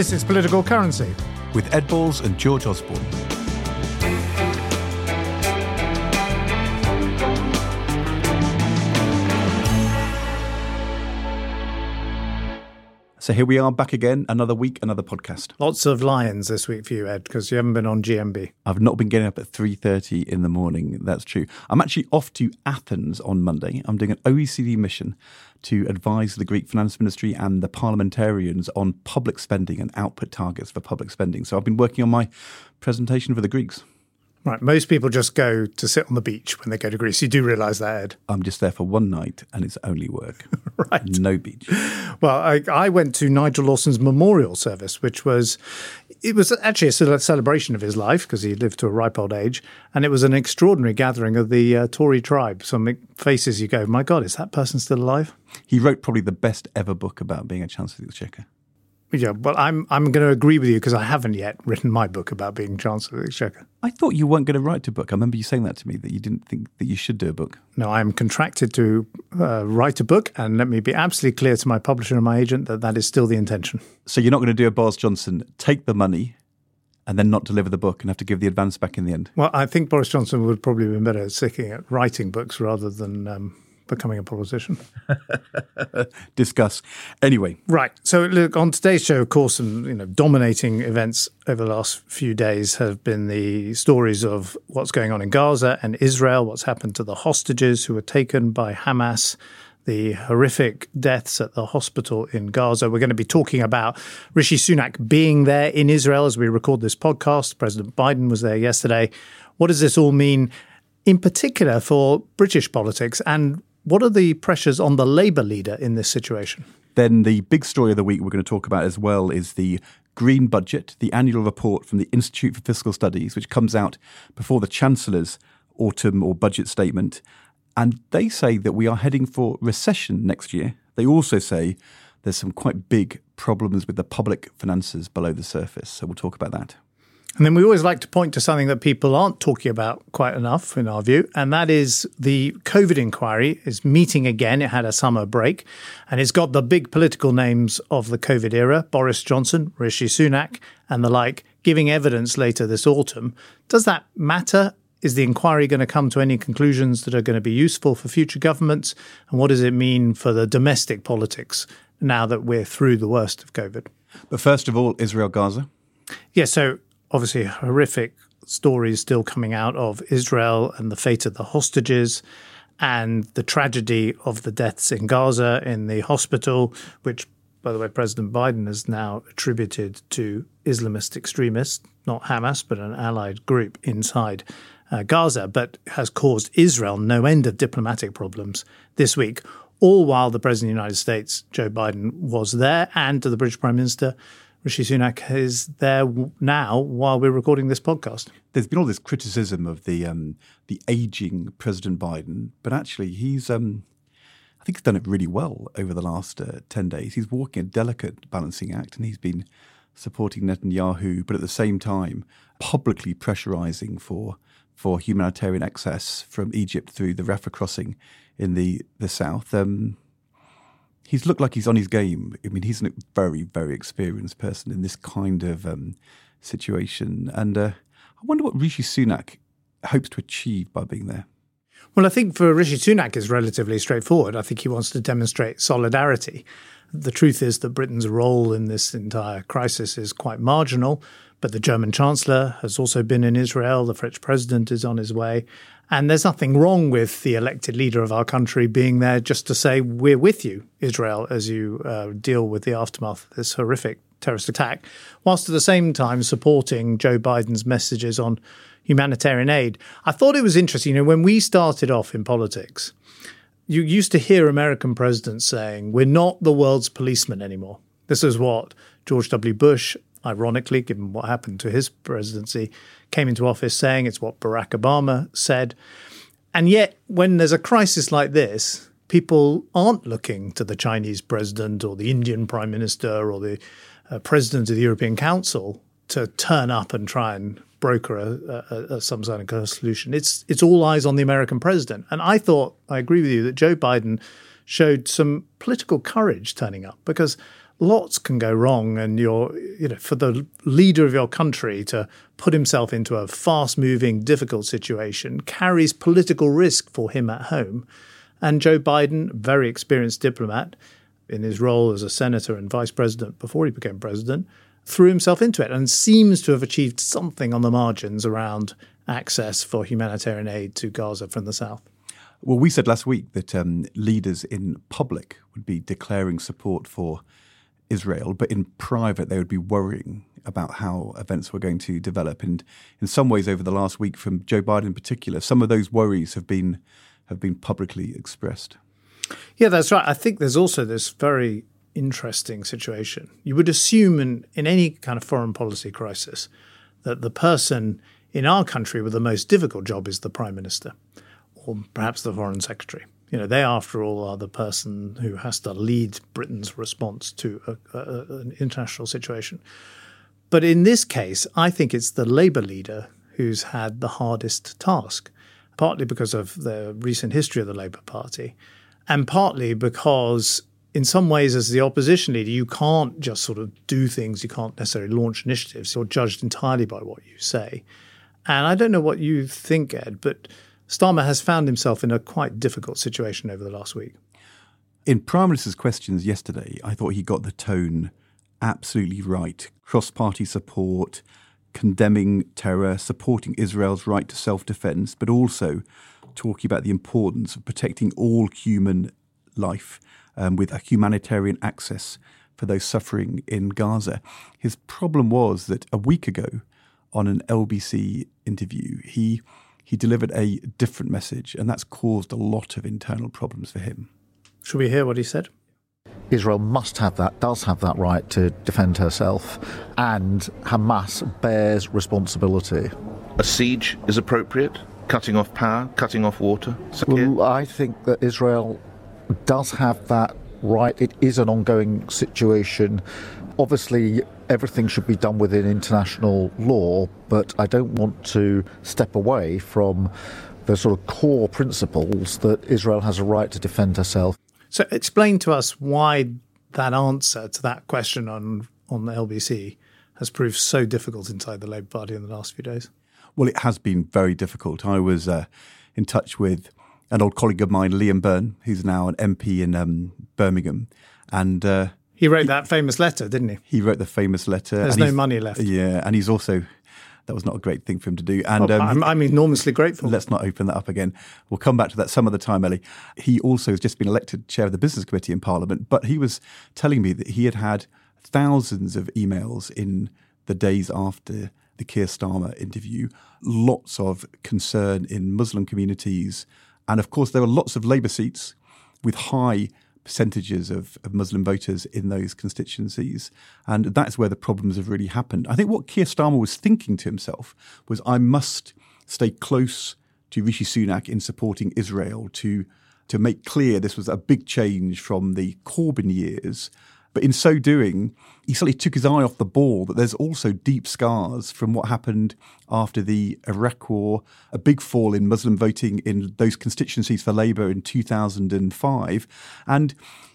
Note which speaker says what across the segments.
Speaker 1: This is Political Currency.
Speaker 2: with Ed Balls and George Osborne. So here we are back again, another week, another podcast.
Speaker 1: Lots of lions this week for you, Ed, because you haven't been on GMB.
Speaker 2: I've not been getting up at 3.30 in the morning, that's true. I'm actually off to Athens on Monday. I'm doing an OECD mission to advise the Greek finance ministry and the parliamentarians on public spending and output targets for public spending. So I've been working on my presentation for the Greeks.
Speaker 1: Right, most people just go to sit on the beach when they go to Greece. You do realise that, Ed.
Speaker 2: I'm just there for one night and it's only work.
Speaker 1: Right.
Speaker 2: No beach.
Speaker 1: Well, I, I went to Nigel Lawson's memorial service, which was it was actually a cele- celebration of his life because he lived to a ripe old age, and it was an extraordinary gathering of the uh, Tory tribe. Some faces you go, my God, is that person still alive?
Speaker 2: He wrote probably the best ever book about being a Chancellor of the Exchequer.
Speaker 1: Yeah, well, I'm I'm going to agree with you because I haven't yet written my book about being Chancellor of the Exchequer.
Speaker 2: I thought you weren't going to write a book. I remember you saying that to me, that you didn't think that you should do a book.
Speaker 1: No, I'm contracted to uh, write a book, and let me be absolutely clear to my publisher and my agent that that is still the intention.
Speaker 2: So you're not going to do a Boris Johnson, take the money and then not deliver the book and have to give the advance back in the end.
Speaker 1: Well, I think Boris Johnson would probably be better at sticking at writing books rather than um, becoming a politician.
Speaker 2: Discuss. Anyway,
Speaker 1: Right. So, look, on today's show, of course, and you know, dominating events over the last few days have been the stories of what's going on in Gaza and Israel, what's happened to the hostages who were taken by Hamas, the horrific deaths at the hospital in Gaza. We're going to be talking about Rishi Sunak being there in Israel as we record this podcast. President Biden was there yesterday. What does this all mean, in particular, for British politics? And what are the pressures on the Labour leader in this situation?
Speaker 2: then the big story of the week we're going to talk about as well is the Green Budget, the annual report from the Institute for Fiscal Studies, which comes out before the Chancellor's autumn or budget statement. And they say that we are heading for recession next year. They also say there's some quite big problems with the public finances below the surface. So we'll talk about that.
Speaker 1: And then we always like to point to something that people aren't talking about quite enough, in our view, and that is the COVID inquiry is meeting again. It had a summer break, and it's got the big political names of the COVID era Boris Johnson, Rishi Sunak, and the like giving evidence later this autumn. Does that matter? Is the inquiry going to come to any conclusions that are going to be useful for future governments? And what does it mean for the domestic politics now that we're through the worst of COVID?
Speaker 2: But first of all, Israel Gaza.
Speaker 1: Yeah, so obviously horrific stories still coming out of Israel and the fate of the hostages and the tragedy of the deaths in Gaza in the hospital, which, by the way, President Biden has now attributed to Islamist extremists, not Hamas, but an allied group inside uh, Gaza, but has caused Israel no end of diplomatic problems this week. all while the President of the United States, Joe Biden, was there, and the British Prime Minister, Rishi Sunak, is there now while we're recording this podcast.
Speaker 2: There's been all this criticism of the um, the aging President Biden, but actually he's um, I think he's done it really well over the last uh, ten days. He's walking a delicate balancing act, and he's been supporting Netanyahu, but at the same time publicly pressurizing for for humanitarian access from Egypt through the Rafah crossing in the the south. Um, he's looked like he's on his game. I mean, he's a very very experienced person in this kind of um, situation, and uh, I wonder what Rishi Sunak hopes to achieve by being there.
Speaker 1: Well, I think for Rishi Sunak is relatively straightforward. I think he wants to demonstrate solidarity. The truth is that Britain's role in this entire crisis is quite marginal. But the German Chancellor has also been in Israel. The French president is on his way. And there's nothing wrong with the elected leader of our country being there just to say, we're with you, Israel, as you uh, deal with the aftermath of this horrific terrorist attack, whilst at the same time supporting Joe Biden's messages on humanitarian aid. I thought it was interesting. You know, when we started off in politics, you used to hear American presidents saying, we're not the world's policeman anymore. This is what George W. Bush ironically, given what happened to his presidency, came into office saying it's what Barack Obama said. And yet, when there's a crisis like this, people aren't looking to the Chinese president or the Indian prime minister or the uh, president of the European Council to turn up and try and broker a, a, a, some sort of solution. It's it's all eyes on the American president. And I thought I agree with you that Joe Biden showed some political courage turning up because lots can go wrong and you're you know for the leader of your country to put himself into a fast moving difficult situation carries political risk for him at home. And Joe Biden very experienced diplomat in his role as a senator and vice president before he became president threw himself into it and seems to have achieved something on the margins around access for humanitarian aid to Gaza from the south.
Speaker 2: Well, we said last week that um, leaders in public would be declaring support for Israel, but in private, they would be worrying about how events were going to develop. And in some ways, over the last week, from Joe Biden in particular, some of those worries have been have been publicly expressed.
Speaker 1: Yeah, that's right. I think there's also this very interesting situation. You would assume in, in any kind of foreign policy crisis that the person in our country with the most difficult job is the prime minister or perhaps the foreign secretary. You know, they, after all, are the person who has to lead Britain's response to a, a, an international situation. But in this case, I think it's the Labour leader who's had the hardest task, partly because of the recent history of the Labour Party, and partly because, in some ways, as the opposition leader, you can't just sort of do things, you can't necessarily launch initiatives. You're judged entirely by what you say. And I don't know what you think, Ed, but Starmer has found himself in a quite difficult situation over the last week.
Speaker 2: In Prime Minister's questions yesterday, I thought he got the tone absolutely right. Cross party support, condemning terror, supporting Israel's right to self defense, but also talking about the importance of protecting all human life um, with a humanitarian access for those suffering in Gaza. His problem was that a week ago, on an LBC interview, he he delivered a different message, and that's caused a lot of internal problems for him.
Speaker 1: Should we hear what he said?
Speaker 3: Israel must have that, does have that right to defend herself, and Hamas bears responsibility.
Speaker 4: A siege is appropriate? Cutting off power, cutting off water?
Speaker 3: Well, I think that Israel does have that right. It is an ongoing situation. Obviously, everything should be done within international law, but I don't want to step away from the sort of core principles that Israel has a right to defend herself.
Speaker 1: So, explain to us why that answer to that question on on the LBC has proved so difficult inside the Labour Party in the last few days.
Speaker 2: Well, it has been very difficult. I was uh, in touch with an old colleague of mine, Liam Byrne, who's now an MP in um, Birmingham, and uh,
Speaker 1: he wrote that famous letter, didn't he?
Speaker 2: He wrote the famous letter.
Speaker 1: There's no money left.
Speaker 2: Yeah, and he's also that was not a great thing for him to do. And
Speaker 1: um, I'm, I'm, enormously grateful.
Speaker 2: Let's not open that up again. We'll come back to that some other time, Ellie. He also has just been elected chair of the business committee in Parliament, but he was telling me that he had had thousands of emails in the days after the Keir Starmer interview, lots of concern in Muslim communities, and of course there were lots of Labour seats with high percentages of, of, Muslim voters in those constituencies. And that's where the problems have really happened. I think what Keir Starmer was thinking to himself was I must stay close to Rishi Sunak in supporting Israel to to make clear this was a big change from the Corbyn years. But in so doing, he suddenly took his eye off the ball that there's also deep scars from what happened after the Iraq War, a big fall in Muslim voting in those constituencies for Labour in 2005. And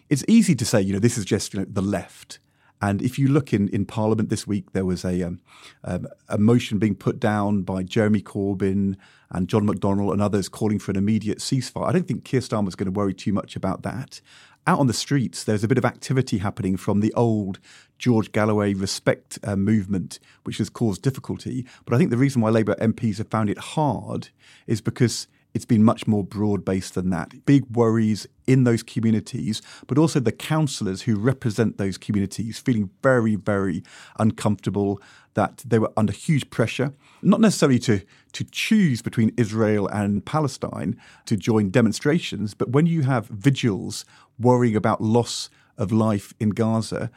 Speaker 2: it's easy to say, you know, this is just you know, the left. And if you look in, in Parliament this week, there was a, um, um, a motion being put down by Jeremy Corbyn and John McDonnell and others calling for an immediate ceasefire. I don't think Keir Starmer's going to worry too much about that. Out on the streets, there's a bit of activity happening from the old George Galloway respect uh, movement, which has caused difficulty. But I think the reason why Labour MPs have found it hard is because it's been much more broad based than that. Big worries in those communities, but also the councillors who represent those communities feeling very, very uncomfortable that they were under huge pressure, not necessarily to, to choose between Israel and Palestine to join demonstrations, but when you have vigils worrying about loss of life in Gaza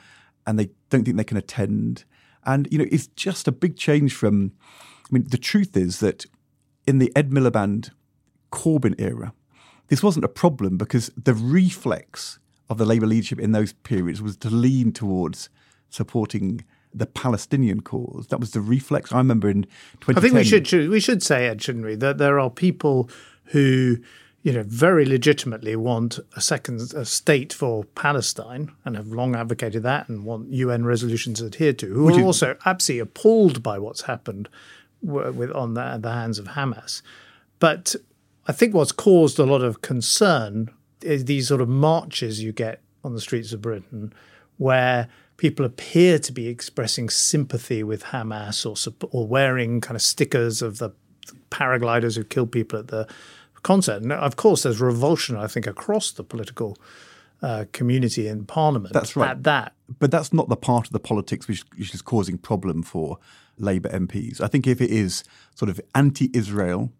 Speaker 2: and they don't think they can attend. And, you know, it's just a big change from, I mean, the truth is that in the Ed Miliband Corbyn era, this wasn't a problem because the reflex of the Labour leadership in those periods was to lean towards supporting the Palestinian cause. That was the reflex. I remember in 2010. I
Speaker 1: think we should, we should say, Ed, shouldn't we, that there are people who you know, very legitimately want a second a state for Palestine and have long advocated that and want UN resolutions adhered to, who Would are also absolutely appalled by what's happened with on the, the hands of Hamas. But I think what's caused a lot of concern is these sort of marches you get on the streets of Britain where people appear to be expressing sympathy with Hamas or, or wearing kind of stickers of the paragliders who killed people at the concert. And of course, there's revulsion, I think, across the political uh, community in Parliament.
Speaker 2: That's right.
Speaker 1: At that,
Speaker 2: but that's not the part of the politics which, which is causing problem for Labour MPs. I think if it is sort of anti-Israel,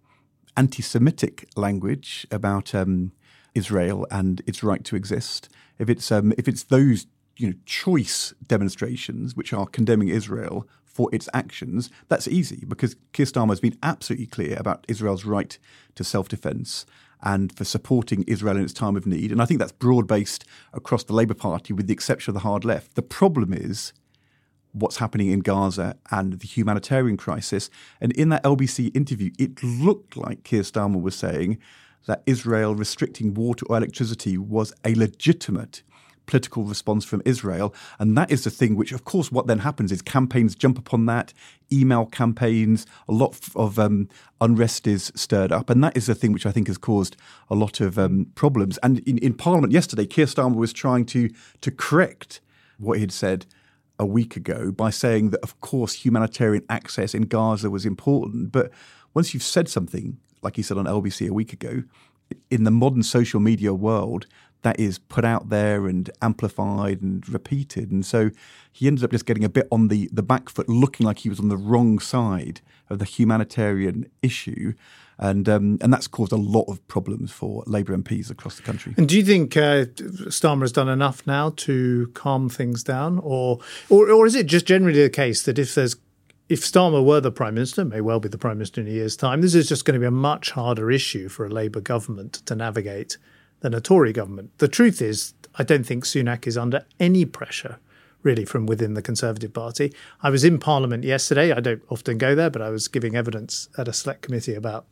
Speaker 2: anti-Semitic language about um, Israel and its right to exist, if it's um, if it's those you know choice demonstrations which are condemning Israel for its actions, that's easy because Keir Starmer has been absolutely clear about Israel's right to self defense and for supporting Israel in its time of need. And I think that's broad based across the Labour Party, with the exception of the hard left. The problem is what's happening in Gaza and the humanitarian crisis. And in that LBC interview, it looked like Keir Starmer was saying that Israel restricting water or electricity was a legitimate political response from Israel. And that is the thing which, of course, what then happens is campaigns jump upon that, email campaigns, a lot of um, unrest is stirred up. And that is the thing which I think has caused a lot of um, problems. And in, in Parliament yesterday, Keir Starmer was trying to, to correct what he had said a week ago by saying that, of course, humanitarian access in Gaza was important. But once you've said something, like he said on LBC a week ago, in the modern social media world, that is put out there and amplified and repeated. And so he ended up just getting a bit on the, the back foot, looking like he was on the wrong side of the humanitarian issue. And um, and that's caused a lot of problems for Labour MPs across the country.
Speaker 1: And do you think uh, Starmer has done enough now to calm things down, or, or or is it just generally the case that if there's if Starmer were the prime minister, may well be the prime minister in a year's time, this is just going to be a much harder issue for a Labour government to navigate than a Tory government. The truth is, I don't think Sunak is under any pressure really from within the Conservative Party. I was in Parliament yesterday. I don't often go there, but I was giving evidence at a select committee about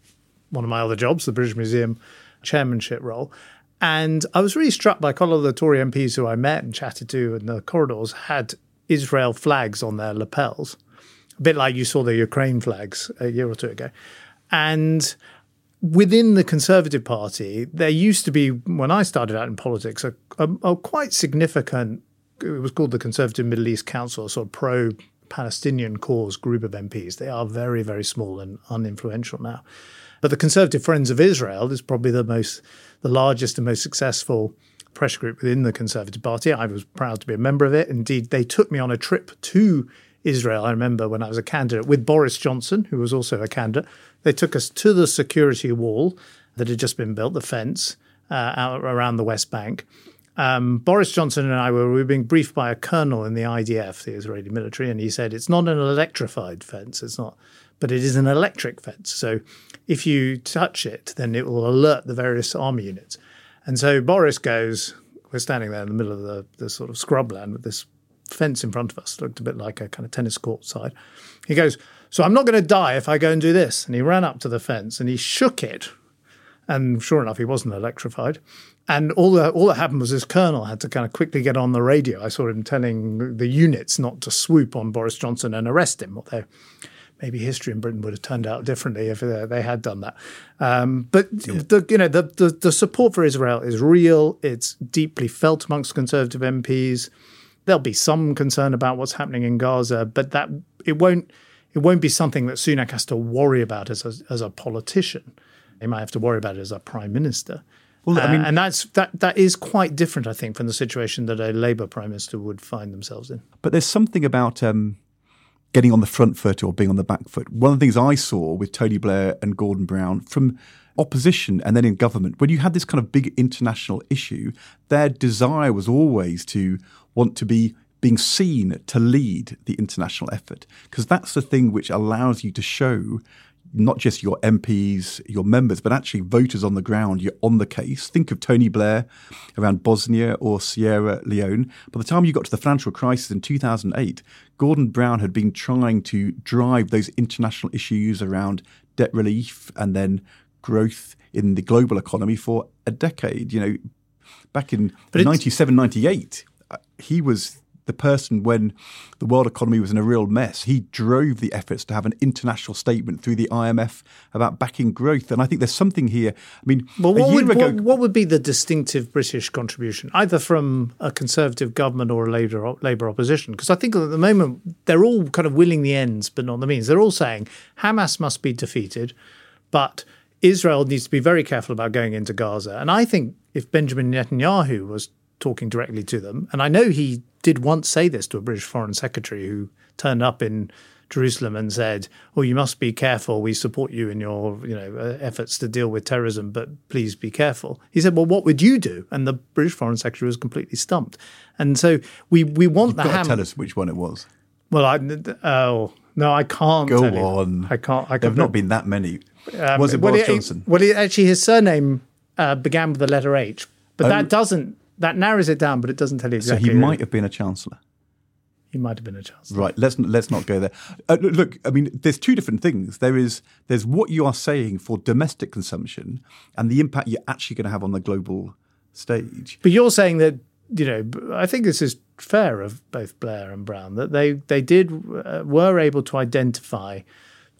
Speaker 1: one of my other jobs, the British Museum chairmanship role. And I was really struck by a lot of the Tory MPs who I met and chatted to in the corridors had Israel flags on their lapels, a bit like you saw the Ukraine flags a year or two ago. And within the Conservative Party, there used to be, when I started out in politics, a, a, a quite significant, it was called the Conservative Middle East Council, a sort of pro Palestinian cause group of MPs. They are very, very small and uninfluential now. But the Conservative Friends of Israel is probably the most, the largest and most successful press group within the Conservative Party. I was proud to be a member of it. Indeed, they took me on a trip to Israel. I remember when I was a candidate with Boris Johnson, who was also a candidate. They took us to the security wall that had just been built, the fence, uh, out around the West Bank. Um, Boris Johnson and I were, we were being briefed by a colonel in the IDF, the Israeli military, and he said it's not an electrified fence. It's not, but it is an electric fence. So if you touch it, then it will alert the various army units. And so Boris goes, we're standing there in the middle of the, the sort of scrubland with this fence in front of us, looked a bit like a kind of tennis court side. He goes, So I'm not going to die if I go and do this. And he ran up to the fence and he shook it. And sure enough, he wasn't electrified. And all that all that happened was this colonel had to kind of quickly get on the radio. I saw him telling the units not to swoop on Boris Johnson and arrest him. Although maybe history in Britain would have turned out differently if uh, they had done that. Um, but yeah. the you know the, the, the support for Israel is real. It's deeply felt amongst Conservative MPs. There'll be some concern about what's happening in Gaza, but that it won't it won't be something that Sunak has to worry about as a, as a politician. He might have to worry about it as a prime minister. Well, I mean, uh, and that's that that is quite different, I think, from the situation that a Labour prime minister would find themselves in.
Speaker 2: But there's something about um, getting on the front foot or being on the back foot. One of the things I saw with Tony Blair and Gordon Brown from opposition and then in government, when you had this kind of big international issue, their desire was always to want to be being seen to lead the international effort because that's the thing which allows you to show not just your MPs, your members, but actually voters on the ground. You're on the case. Think of Tony Blair around Bosnia or Sierra Leone. By the time you got to the financial crisis in 2008, Gordon Brown had been trying to drive those international issues around debt relief and then growth in the global economy for a decade. You know, back in 97, 98, uh, he was the person when the world economy was in a real mess. He drove the efforts to have an international statement through the IMF about backing growth. And I think there's something here. I mean,
Speaker 1: well, what, would, ago, what, what, would be the distinctive British contribution, either from a Conservative government or a Labour, Labour opposition? Because I think at the moment they're all kind of willing the ends but not the means. They're all saying Hamas must be defeated, but Israel needs to be very careful about going into Gaza. And I think if Benjamin Netanyahu was talking directly to them. And I know he did once say this to a British foreign secretary who turned up in Jerusalem and said, "Oh, you must be careful. We support you in your, you know, uh, efforts to deal with terrorism, but please be careful." He said, "Well, what would you do?" And the British foreign secretary was completely stumped. And so we we want
Speaker 2: You've
Speaker 1: the
Speaker 2: got
Speaker 1: ham-
Speaker 2: to tell us which one it was.
Speaker 1: Well, I oh no, I can't.
Speaker 2: Go
Speaker 1: on. I can't. I
Speaker 2: There've not been that many. Um, was it Boris well, Johnson?
Speaker 1: Well, it, actually, his surname uh, began with the letter H, but um, that doesn't that narrows it down, but it doesn't tell you exactly.
Speaker 2: So he might have been a chancellor.
Speaker 1: He might have been a chancellor.
Speaker 2: Right. Let's let's not go there. Uh, look, I mean, there's two different things. There is there's what you are saying for domestic consumption and the impact you're actually going to have on the global stage.
Speaker 1: But you're saying that you know, I think this is fair of both Blair and Brown that they they did uh, were able to identify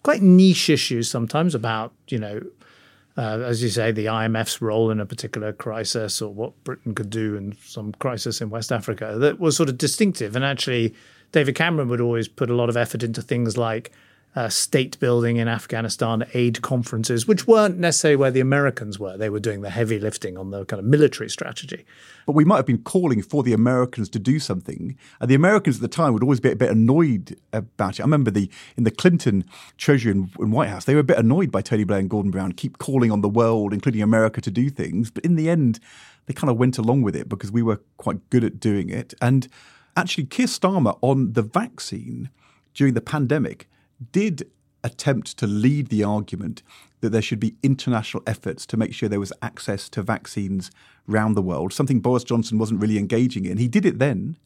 Speaker 1: quite niche issues sometimes about you know uh, as you say, the IMF's role in a particular crisis or what Britain could do in some crisis in West Africa that was sort of distinctive. And actually, David Cameron would always put a lot of effort into things like uh, state building in Afghanistan, aid conferences, which weren't necessarily where the Americans were. They were doing the heavy lifting on the kind of military strategy.
Speaker 2: But we might have been calling for the Americans to do something, and the Americans at the time would always be a bit annoyed about it. I remember the in the Clinton Treasury and, White House, they were a bit annoyed by Tony Blair and Gordon Brown keep calling on the world, including America, to do things. But in the end, they kind of went along with it because we were quite good at doing it. And actually, Keir Starmer on the vaccine during the pandemic did attempt to lead the argument that there should be international efforts to make sure there was access to vaccines around the world, something Boris Johnson wasn't really engaging in. He did it then.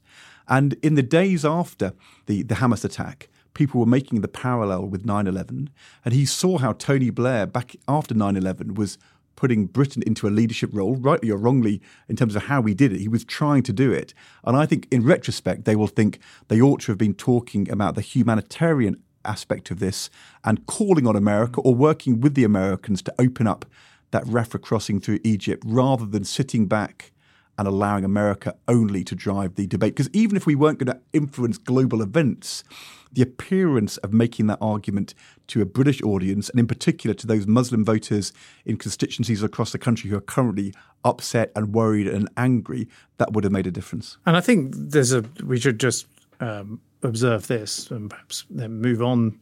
Speaker 2: And in the days after the, the Hamas attack, people were making the parallel with 9 11. And he saw how Tony Blair, back after 9 11, was putting Britain into a leadership role, rightly or wrongly, in terms of how we did it. He was trying to do it. And I think in retrospect, they will think they ought to have been talking about the humanitarian aspect of this and calling on America or working with the Americans to open up that Rafah crossing through Egypt rather than sitting back and allowing America only to drive the debate. Because even if we weren't going to influence global events, the appearance of making that argument to a British audience, and in particular to those Muslim voters in constituencies across the country who are currently upset and worried and angry, that would have made a difference.
Speaker 1: And I think there's a we should just um, observe this and perhaps then move on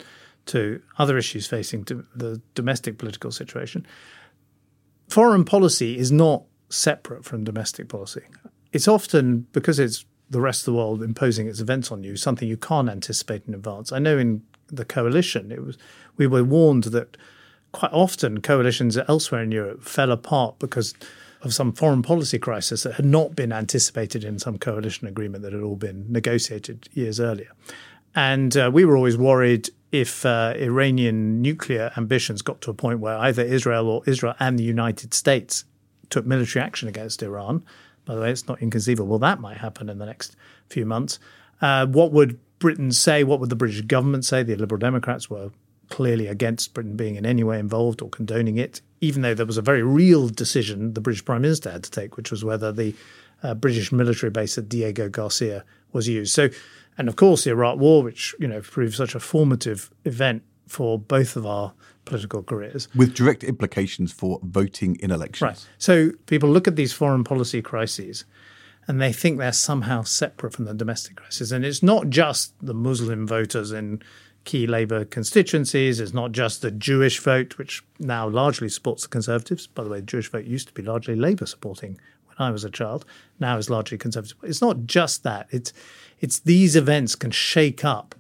Speaker 1: to other issues facing the domestic political situation. Foreign policy is not separate from domestic policy. It's often because it's the rest of the world imposing its events on you, something you can't anticipate in advance. I know in the coalition, it was we were warned that quite often coalitions elsewhere in Europe fell apart because of some foreign policy crisis that had not been anticipated in some coalition agreement that had all been negotiated years earlier. And uh, we were always worried if uh, Iranian nuclear ambitions got to a point where either Israel or Israel and the United States took military action against Iran. By the way, it's not inconceivable that might happen in the next few months. Uh, what would Britain say? What would the British government say? The Liberal Democrats were clearly against Britain being in any way involved or condoning it, even though there was a very real decision the British Prime Minister had to take, which was whether the uh, British military base at Diego Garcia was used. So, and of course, the Iraq War, which you know proved such a formative event for both of our political careers,
Speaker 2: with direct implications for voting in elections.
Speaker 1: Right. So people look at these foreign policy crises. And they think they're somehow separate from the domestic crisis. And it's not just the Muslim voters in key Labour constituencies. It's not just the Jewish vote, which now largely supports the Conservatives. By the way, the Jewish vote used to be largely Labour supporting when I was a child. Now is largely Conservative. It's not just that. It's it's these events can shake up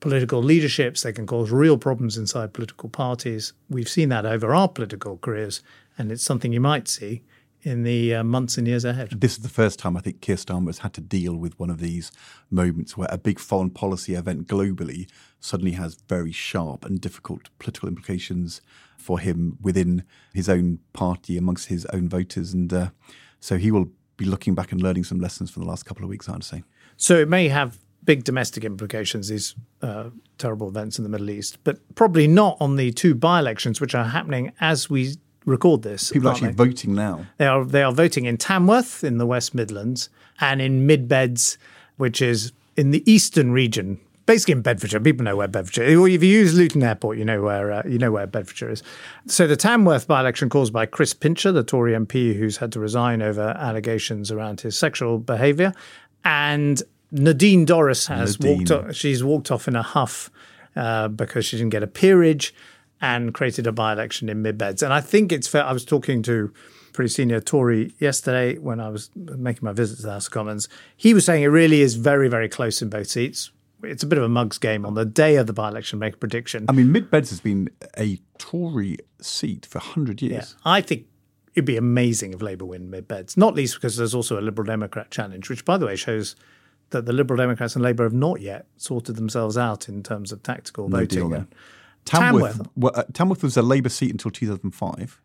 Speaker 1: political leaderships. They can cause real problems inside political parties. We've seen that over our political careers, and it's something you might see in the uh, months and years ahead.
Speaker 2: This is the first time I think Keir Starmer has had to deal with one of these moments where a big foreign policy event globally suddenly has very sharp and difficult political implications for him within his own party, amongst his own voters. And uh, so he will be looking back and learning some lessons from the last couple of weeks, I would say.
Speaker 1: So it may have big domestic implications, these uh, terrible events in the Middle East, but probably not on the two by elections, which are happening as we record this.
Speaker 2: People are actually
Speaker 1: they?
Speaker 2: voting now.
Speaker 1: They are they are voting in Tamworth in the West Midlands and in Mid-Beds, which is in the eastern region. Basically in Bedfordshire, people know where Bedfordshire. If you use Luton Airport, you know where uh, you know where Bedfordshire is. So the Tamworth by-election caused by Chris Pincher, the Tory MP who's had to resign over allegations around his sexual behaviour, and Nadine Dorries has
Speaker 2: Nadine.
Speaker 1: walked. Off, she's walked off in a huff uh, because she didn't get a peerage and created a by-election in Mid-Beds. And I think it's fair. I was talking to pretty senior Tory yesterday when I was making my visit to the House of Commons. He was saying it really is very, very close in both seats. It's a bit of a mug's game on the day of the by-election. Make a prediction.
Speaker 2: I mean, Mid Beds has been a Tory seat for hundred years.
Speaker 1: Yeah, I think it'd be amazing if Labour win Mid Beds. Not least because there's also a Liberal Democrat challenge, which, by the way, shows that the Liberal Democrats and Labour have not yet sorted themselves out in terms of tactical
Speaker 2: No
Speaker 1: voting.
Speaker 2: deal Tamworth,
Speaker 1: Tamworth.
Speaker 2: well, uh, Tamworth was a Labour seat until 2005,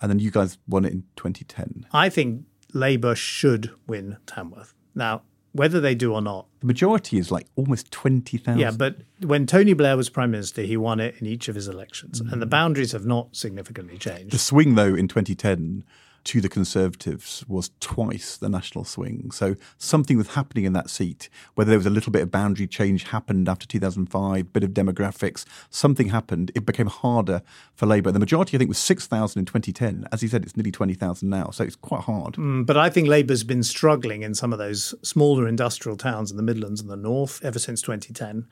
Speaker 2: and then you guys won it in 2010.
Speaker 1: I think Labour should win Tamworth. Now, whether they do or not,
Speaker 2: The majority is like almost 20,000.
Speaker 1: yeah, but when Tony Blair was Prime Minister, he won it in each of his elections, and the boundaries have not significantly changed.
Speaker 2: The swing, though, in 2010 to the Conservatives was twice the national swing. So something was happening in that seat, whether there was a little bit of boundary change happened after 2005, bit of demographics, something happened. It became harder for Labour. The majority, I think, was 6,000 in 2010. As he said, it's nearly 20,000 now. So it's quite hard.
Speaker 1: Mm, But I think Labour's been struggling in some of those smaller industrial towns in the Midlands and the North ever since 2010.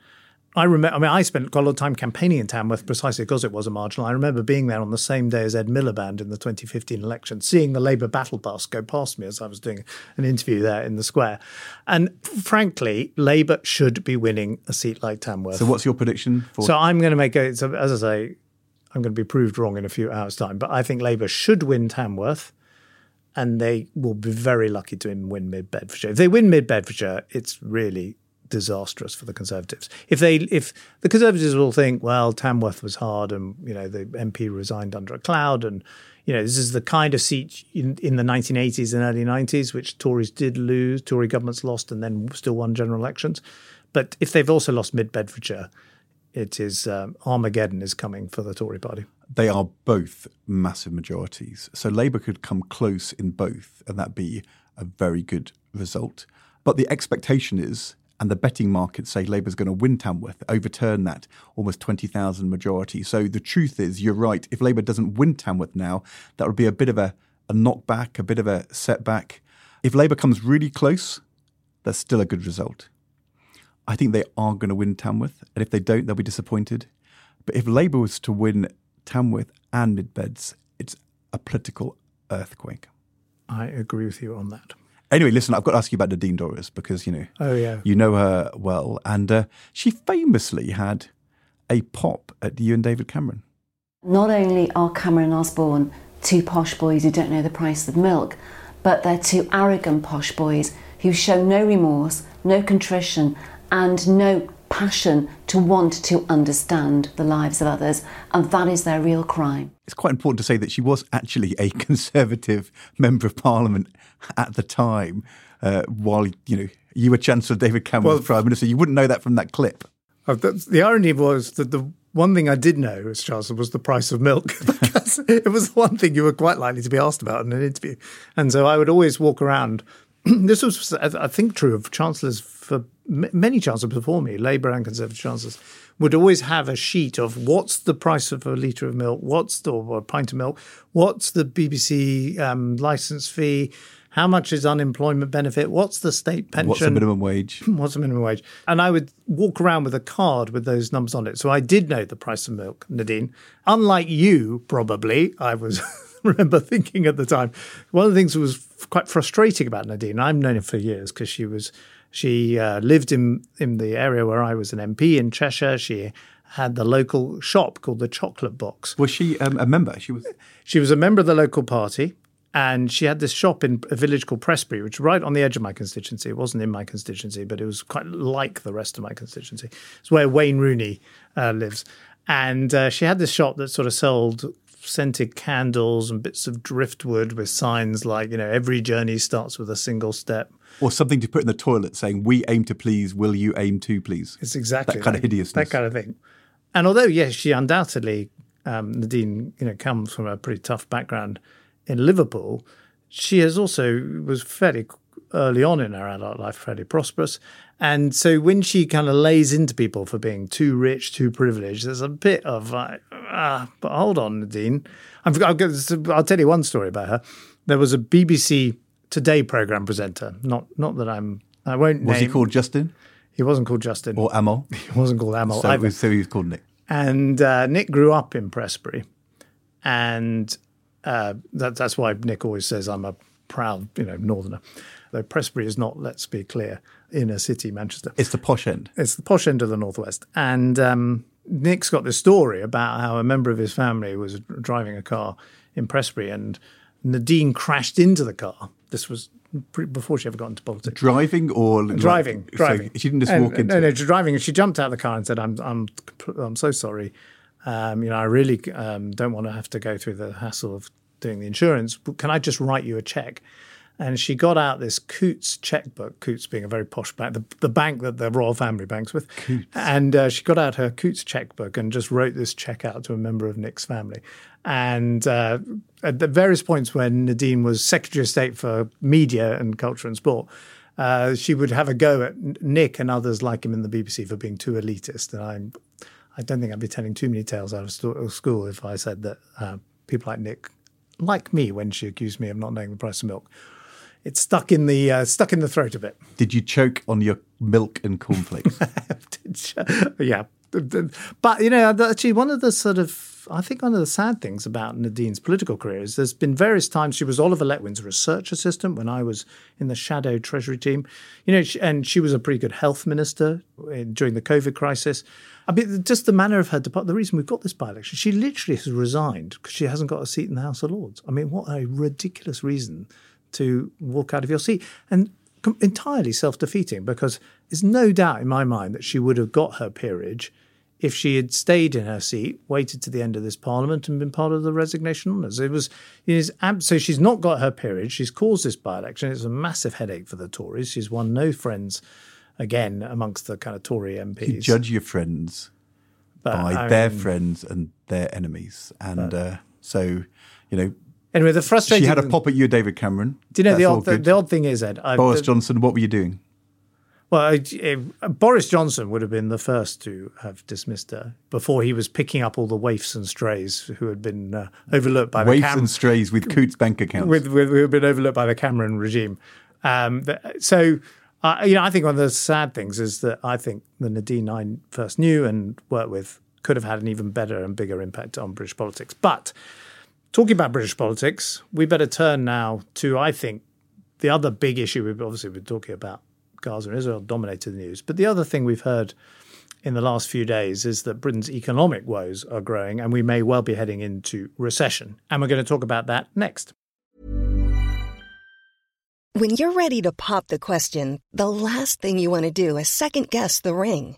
Speaker 1: I remember. I mean, I spent quite a lot of time campaigning in Tamworth precisely because it was a marginal. I remember being there on the same day as Ed Miliband in the 2015 election, seeing the Labour battle bus go past me as I was doing an interview there in the square. And frankly, Labour should be winning a seat like Tamworth.
Speaker 2: So what's your prediction for
Speaker 1: So I'm going to make a, so as I say, I'm going to be proved wrong in a few hours' time, but I think Labour should win Tamworth and they will be very lucky to win Mid Bedfordshire. If they win Mid Bedfordshire, it's really disastrous for the Conservatives. If they if the Conservatives will think, well, Tamworth was hard and you know the MP resigned under a cloud and you know this is the kind of seat in, in the 1980s and early 90s which Tories did lose, Tory governments lost and then still won general elections. But if they've also lost Mid Bedfordshire, it is um, Armageddon is coming for the Tory party.
Speaker 2: they are both massive majorities. So Labour could come close in both, and that'd be a very good result. But the expectation is, and the betting markets say Labour's going to win Tamworth, overturn that almost 20,000 majority. So the truth is, you're right. If Labour doesn't win Tamworth now, that would be a bit of a, a knockback, a bit of a setback. If Labour comes really close, that's still a good result. I think they are going to win Tamworth, and if they don't, they'll be disappointed. But if Labour was to win Tamworth and Midbeds, it's a political earthquake.
Speaker 1: I agree with you on that.
Speaker 2: Anyway, listen, I've got to ask you about Nadine Dorries because, you know,
Speaker 1: Oh, yeah.
Speaker 2: you know her well. And uh, she famously had a pop at you and David Cameron.
Speaker 5: Not only are Cameron and Osborne two posh boys who don't know the price of milk, but they're two arrogant posh boys who show no remorse, no contrition, and no passion to want to understand the lives of others. And that is their real crime.
Speaker 2: It's quite important to say that she was actually a Conservative member of Parliament at the time, uh, while you know you were Chancellor, David Cameron
Speaker 1: Well-
Speaker 2: was Prime Minister. You wouldn't know that from that clip.
Speaker 1: Uh, the, the irony was that the one thing I did know as Chancellor was the price of milk because it was the one thing you were quite likely to be asked about in an interview. And so I would always walk around. this was, I think, true of chancellors for m- many chancellors before me, Labour and Conservative chancellors, would always have a sheet of what's the price of a litre of milk, what's the or a pint of milk, what's the BBC um, license fee, how much is unemployment benefit, what's the state pension,
Speaker 2: What's the minimum wage?
Speaker 1: what's the minimum wage? And I would walk around with a card with those numbers on it. So I did know the price of milk, Nadine. Unlike you, probably, I was remember thinking at the time. One of the things that was quite frustrating about Nadine, I've known her for years because she was she uh, lived in in the area where I was an MP in Cheshire. She had the local shop called the Chocolate Box.
Speaker 2: Was she um, a member? She was.
Speaker 1: She was a member of the local party, and she had this shop in a village called Prestbury, which is right on the edge of my constituency. It wasn't in my constituency, but it was quite like the rest of my constituency. It's where Wayne Rooney uh, lives, and uh, she had this shop that sort of sold scented candles and bits of driftwood with signs like you know every journey starts with a single step.
Speaker 2: Or something to put in the toilet saying, We aim to please, will you aim to please?
Speaker 1: It's exactly
Speaker 2: That kind of hideousness.
Speaker 1: That kind of thing. And although, yes, she undoubtedly, um, Nadine, you know, comes from a pretty tough background in Liverpool, she has also was fairly early on in her adult life, fairly prosperous. And so when she kind of lays into people for being too rich, too privileged, there's a bit of like, ah, but hold on, Nadine. I've, I'll, get- I'll tell you one story about her. There was a BBC Today program presenter. Not, not that I'm. I won't.
Speaker 2: Was he called Justin
Speaker 1: He wasn't called Justin.
Speaker 2: or Amol?
Speaker 1: He wasn't called Amol
Speaker 2: So,
Speaker 1: either.
Speaker 2: so he was called Nick.
Speaker 1: And uh, Nick grew up in Prestbury, and uh, that, that's why Nick always says I'm a proud, you know, northerner. Though Prestbury is not, let's be clear, inner city Manchester.
Speaker 2: It's the posh end.
Speaker 1: It's the posh end of the northwest. And um, Nick's got this story about how a member of his family was driving a car in Prestbury and Nadine crashed into the car. This was pre- before she ever got into politics
Speaker 2: Driving or
Speaker 1: driving,
Speaker 2: so
Speaker 1: driving.
Speaker 2: she didn't just
Speaker 1: And-
Speaker 2: walk into.
Speaker 1: No, no, driving. And she jumped out of the car and said, "I'm, I'm, I'm so sorry. Um, you know, I really um, don't want to have to go through the hassle of doing the insurance. But Can I just write you a check?" And she got out this Coutts checkbook. Coutts being a very posh bank, the, the bank that the royal family banks with. And uh, she got out her Coutts checkbook and just wrote this check out to a member of Nick's family. And uh, at the various points when Nadine was Secretary of State for Media and Culture and Sport, uh, she would have a go at Nick and others like him in the BBC for being too elitist. And I'm, I don't think I'd be telling too many tales out of school if I said that uh, people like Nick, like me, when she accused me of not knowing the price of milk, it's stuck in the uh, stuck in the throat a bit.
Speaker 2: Did you choke on your milk and cornflakes?
Speaker 1: yeah. But, you know, actually, one of the sort of, I think one of the sad things about Nadine's political career is there's been various times she was Oliver Letwin's research assistant when I was in the shadow treasury team. You know, and she was a pretty good health minister during the COVID crisis. I mean, just the manner of her department, the reason we've got this by election, she literally has resigned because she hasn't got a seat in the House of Lords. I mean, what a ridiculous reason to walk out of your seat. And com- entirely self defeating because there's no doubt in my mind that she would have got her peerage if she had stayed in her seat, waited to the end of this parliament, and been part of the resignation honours. It was, it is ab- so she's not got her peerage. She's caused this by election. It's a massive headache for the Tories. She's won no friends again amongst the kind of Tory MPs.
Speaker 2: you judge your friends
Speaker 1: But,
Speaker 2: by
Speaker 1: I
Speaker 2: their friends and their enemies. And uh, so, you know,
Speaker 1: Anyway, the frustrating.
Speaker 2: she had a pop at you, David Cameron.
Speaker 1: Do you know
Speaker 2: That's
Speaker 1: the odd, the, the odd thing is, Ed? I,
Speaker 2: Boris
Speaker 1: the-
Speaker 2: Johnson, what were you doing?
Speaker 1: Well, I- uh, Boris Johnson would have been the first to have dismissed her before he was picking up all the waifs and strays who had been uh, overlooked by the
Speaker 2: Waifs
Speaker 1: Cam-
Speaker 2: and strays with Coutts bank accounts.
Speaker 1: with, with who had been overlooked by the Cameron regime. Um, so, uh, you know, I think one of the sad things is that I think the Nadine I first knew and worked with could have had an even better and bigger impact on British politics. But Talking about British politics, we better turn now to, I think, the other big issue. We've obviously been talking about Gaza and Israel dominated the news, but the other thing we've heard in the last few days is that Britain's economic woes are growing and we may well be heading into recession. And we're going to talk about that next.
Speaker 6: When you're ready to pop the question, the last thing you want to do is second guess the ring.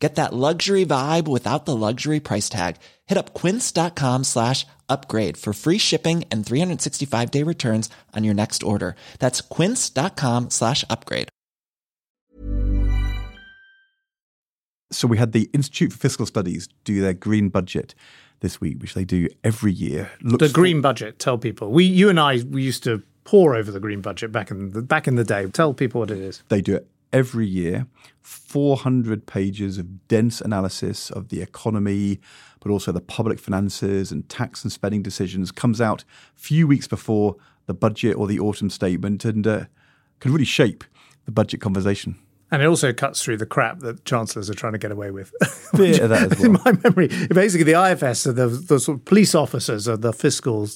Speaker 7: Get that luxury vibe without the luxury price tag. Hit up quince.com slash upgrade for free shipping and 365 day returns on your next order. That's quince.com slash upgrade.
Speaker 2: So we had the Institute for Fiscal Studies do their green budget this week, which they do every year.
Speaker 1: Looks the green budget, tell people. We, you and I, we used to pore over the green budget back in the back in the day. Tell people what it is.
Speaker 2: They do it every year. 400 pages of dense analysis of the economy, but also the public finances and tax and spending decisions comes out a few weeks before the budget or the autumn statement and uh, can really shape the budget conversation.
Speaker 1: And it also cuts through the crap that chancellors are trying to get away with.
Speaker 2: Bit of that as well.
Speaker 1: In my memory, basically the IFS are the, the sort of police officers of the fiscal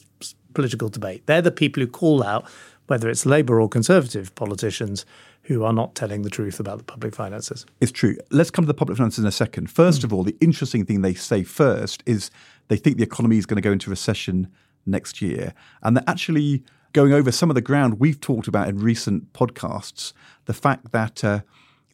Speaker 1: political debate. They're the people who call out whether it's Labour or Conservative politicians who are not telling the truth about the public finances.
Speaker 2: It's true. Let's come to the public finances in a second. First mm. of all, the interesting thing they say first is they think the economy is going to go into recession next year. And they're actually going over some of the ground we've talked about in recent podcasts. The fact that uh,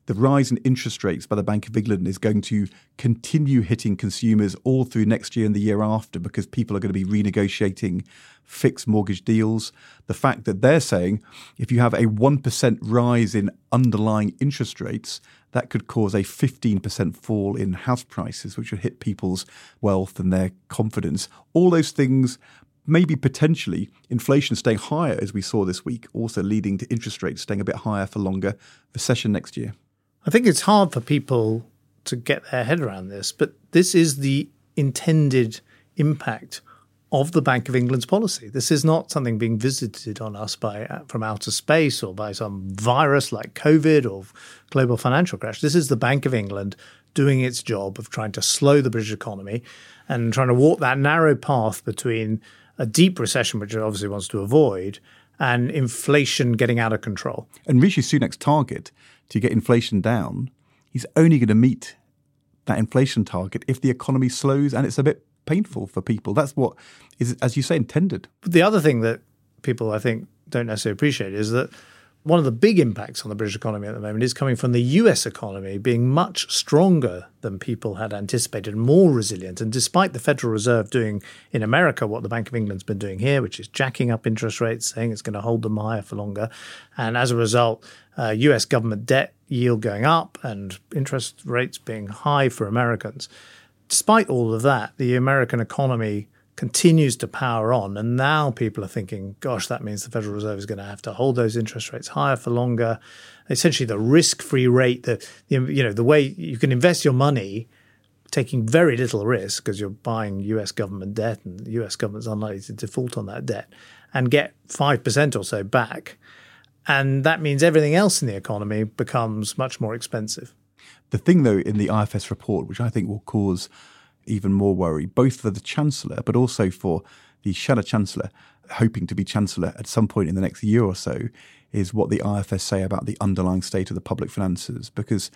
Speaker 2: the rise in interest rates by the Bank of England is going to continue hitting consumers all through next year and the year after because people are going to be renegotiating fixed mortgage deals. The fact that they're saying if you have a 1% rise in underlying interest rates, that could cause a 15% fall in house prices, which would hit people's wealth and their confidence. All those things maybe potentially inflation staying higher as we saw this week, also leading to interest rates staying a bit higher for longer, recession next year.
Speaker 1: I think it's hard for people to get their head around this, but this is the intended impact of the Bank of England's policy. This is not something being visited on us by uh, from outer space or by some virus like COVID or global financial crash. This is the Bank of England doing its job of trying to slow the British economy and trying to walk that narrow path between a deep recession, which it obviously wants to avoid, and inflation getting out of control.
Speaker 2: And Rishi Sunak's target to get inflation down, he's only going to meet that inflation target if the economy slows and it's a bit painful for people. That's what is, as you say, intended.
Speaker 1: But the other thing that people, I think, don't necessarily appreciate is that one of the big impacts on the British economy at the moment is coming from the US economy being much stronger than people had anticipated, more resilient. And despite the Federal Reserve doing in America what the Bank of England's been doing here, which is jacking up interest rates, saying it's going to hold them higher for longer. And as a result, uh, US government debt yield going up and interest rates being high for Americans. Despite all of that, the American economy continues to power on. And now people are thinking, gosh, that means the Federal Reserve is going to have to hold those interest rates higher for longer. Essentially, the risk-free rate, the you know the way you can invest your money, taking very little risk because you're buying U.S. government debt, and the U.S. government's unlikely to default on that debt, and get five percent or so back. And that means everything else in the economy becomes much more expensive.
Speaker 2: The thing, though, in the IFS report, which I think will cause even more worry, both for the Chancellor, but also for the Shadow Chancellor, hoping to be Chancellor at some point in the next year or so, is what the IFS say about the underlying state of the public finances. Because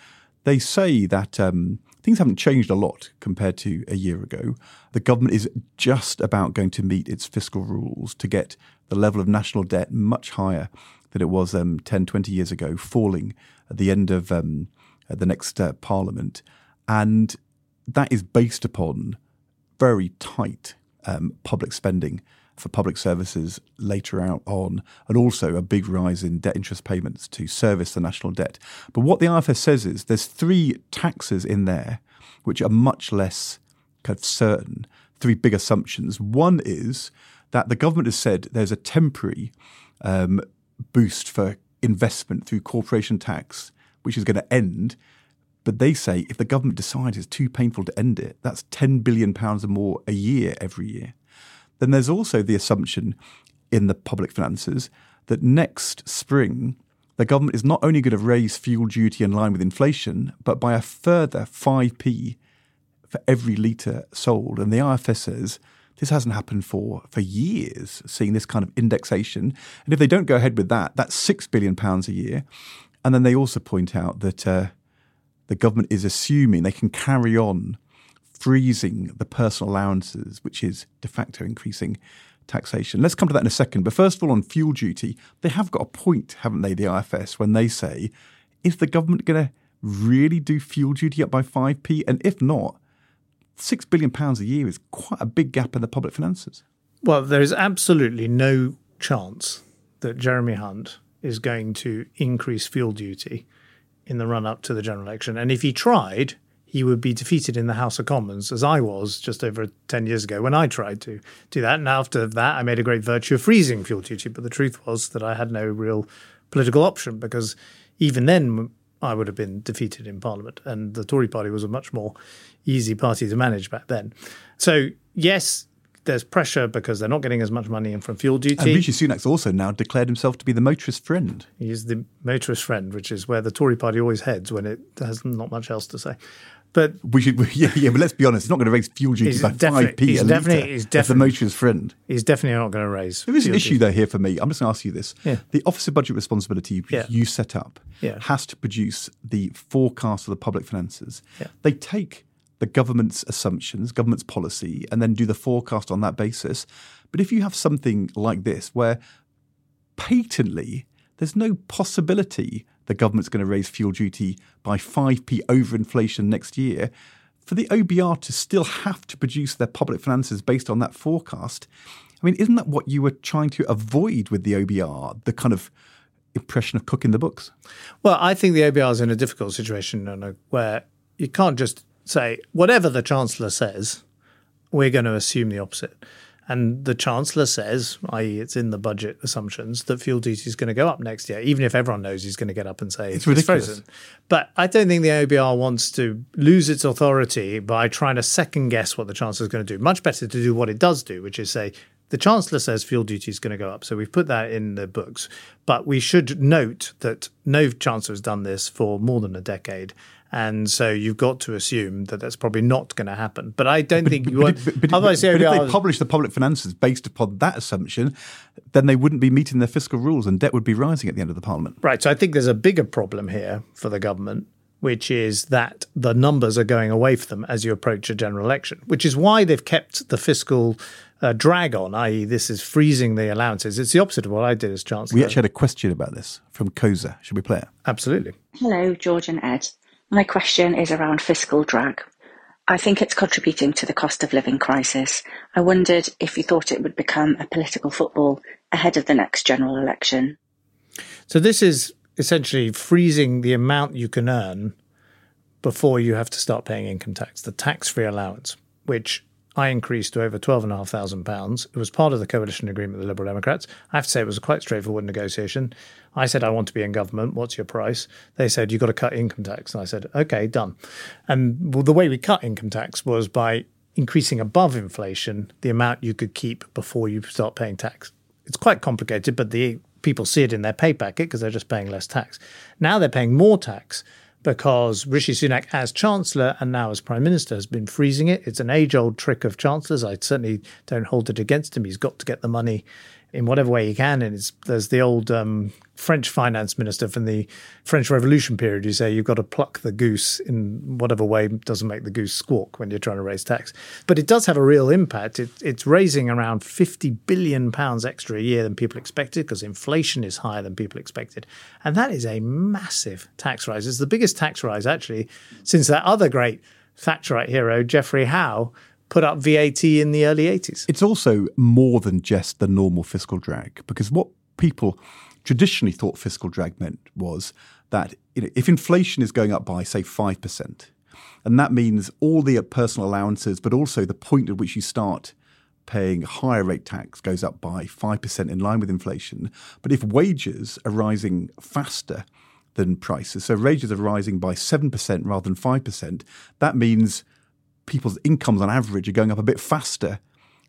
Speaker 2: they say that um, things haven't changed a lot compared to a year ago. The government is just about going to meet its fiscal rules to get the level of national debt much higher than it was um, 10, 20 years ago, falling at the end of um, the next uh, parliament. And that is based upon very tight um, public spending for public services later out on, and also a big rise in debt interest payments to service the national debt. But what the IFS says is there's three taxes in there which are much less kind of certain, three big assumptions. One is that the government has said there's a temporary um, boost for investment through corporation tax, which is going to end. But they say if the government decides it's too painful to end it, that's £10 billion or more a year every year. Then there's also the assumption in the public finances that next spring, the government is not only going to raise fuel duty in line with inflation, but by a further 5p for every litre sold. And the IFS says this hasn't happened for, for years, seeing this kind of indexation. And if they don't go ahead with that, that's £6 billion a year. And then they also point out that uh, the government is assuming they can carry on freezing the personal allowances, which is de facto increasing taxation. Let's come to that in a second. But first of all, on fuel duty, they have got a point, haven't they, the IFS, when they say, is the government going to really do fuel duty up by 5p? And if not, £6 billion a year is quite a big gap in the public finances.
Speaker 1: Well, there is absolutely no chance that Jeremy Hunt is going to increase fuel duty in the run up to the general election. And if he tried, he would be defeated in the House of Commons, as I was just over 10 years ago when I tried to do that. And after that, I made a great virtue of freezing fuel duty. But the truth was that I had no real political option because even then, I would have been defeated in Parliament. And the Tory party was a much more easy party to manage back then. So, yes, there's pressure because they're not getting as much money in from fuel duty.
Speaker 2: And Rishi Sunak's also now declared himself to be the motorist friend.
Speaker 1: He's the motorist friend, which is where the Tory party always heads when it has not much else to say. But
Speaker 2: we should, yeah, yeah. But let's be honest, he's not going to raise fuel duty by five p.
Speaker 1: He's
Speaker 2: a
Speaker 1: definitely, he's
Speaker 2: definitely the motorist friend.
Speaker 1: He's definitely not going to raise.
Speaker 2: There is an issue duty. though here for me. I'm just going to ask you this:
Speaker 1: yeah.
Speaker 2: the Office of Budget Responsibility
Speaker 1: yeah.
Speaker 2: you set up
Speaker 1: yeah.
Speaker 2: has to produce the forecast of the public finances. They take the government's assumptions, government's policy, and then do the forecast on that basis. But if you have something like this, where patently there's no possibility the government's going to raise fuel duty by 5p over inflation next year, for the OBR to still have to produce their public finances based on that forecast, I mean, isn't that what you were trying to avoid with the OBR? The kind of impression of cooking the books?
Speaker 1: Well, I think the OBR is in a difficult situation where you can't just say, whatever the Chancellor says, we're going to assume the opposite. And the Chancellor says, i.e., it's in the budget assumptions, that fuel duty is going to go up next year, even if everyone knows he's going to get up and say
Speaker 2: it's, it's
Speaker 1: frozen. But I don't think the OBR wants to lose its authority by trying to second guess what the Chancellor is going to do. Much better to do what it does do, which is say, the Chancellor says fuel duty is going to go up. So we've put that in the books. But we should note that no Chancellor has done this for more than a decade. And so you've got to assume that that's probably not going to happen. But I don't
Speaker 2: but,
Speaker 1: think
Speaker 2: but,
Speaker 1: you want.
Speaker 2: But, but, otherwise, but, if they publish the public finances based upon that assumption, then they wouldn't be meeting their fiscal rules and debt would be rising at the end of the parliament.
Speaker 1: Right. So I think there's a bigger problem here for the government, which is that the numbers are going away from them as you approach a general election, which is why they've kept the fiscal uh, drag on, i.e., this is freezing the allowances. It's the opposite of what I did as Chancellor.
Speaker 2: We actually had a question about this from COSA. Should we play it?
Speaker 1: Absolutely.
Speaker 8: Hello, George and Ed. My question is around fiscal drag. I think it's contributing to the cost of living crisis. I wondered if you thought it would become a political football ahead of the next general election.
Speaker 1: So, this is essentially freezing the amount you can earn before you have to start paying income tax, the tax free allowance, which I increased to over £12,500. It was part of the coalition agreement with the Liberal Democrats. I have to say it was a quite straightforward negotiation. I said, I want to be in government. What's your price? They said, you've got to cut income tax. And I said, okay, done. And well, the way we cut income tax was by increasing above inflation the amount you could keep before you start paying tax. It's quite complicated, but the people see it in their pay packet because they're just paying less tax. Now they're paying more tax because Rishi Sunak, as Chancellor and now as Prime Minister, has been freezing it. It's an age old trick of Chancellors. I certainly don't hold it against him. He's got to get the money in whatever way he can. And there's the old um, French finance minister from the French Revolution period who say you've got to pluck the goose in whatever way doesn't make the goose squawk when you're trying to raise tax. But it does have a real impact. It, it's raising around 50 billion pounds extra a year than people expected because inflation is higher than people expected. And that is a massive tax rise. It's the biggest tax rise actually since that other great Thatcherite hero, Geoffrey Howe, put up VAT in the early 80s.
Speaker 2: It's also more than just the normal fiscal drag because what people traditionally thought fiscal drag meant was that you know, if inflation is going up by, say, 5%, and that means all the personal allowances, but also the point at which you start paying higher rate tax goes up by 5% in line with inflation. But if wages are rising faster than prices, so wages are rising by 7% rather than 5%, that means people's incomes on average are going up a bit faster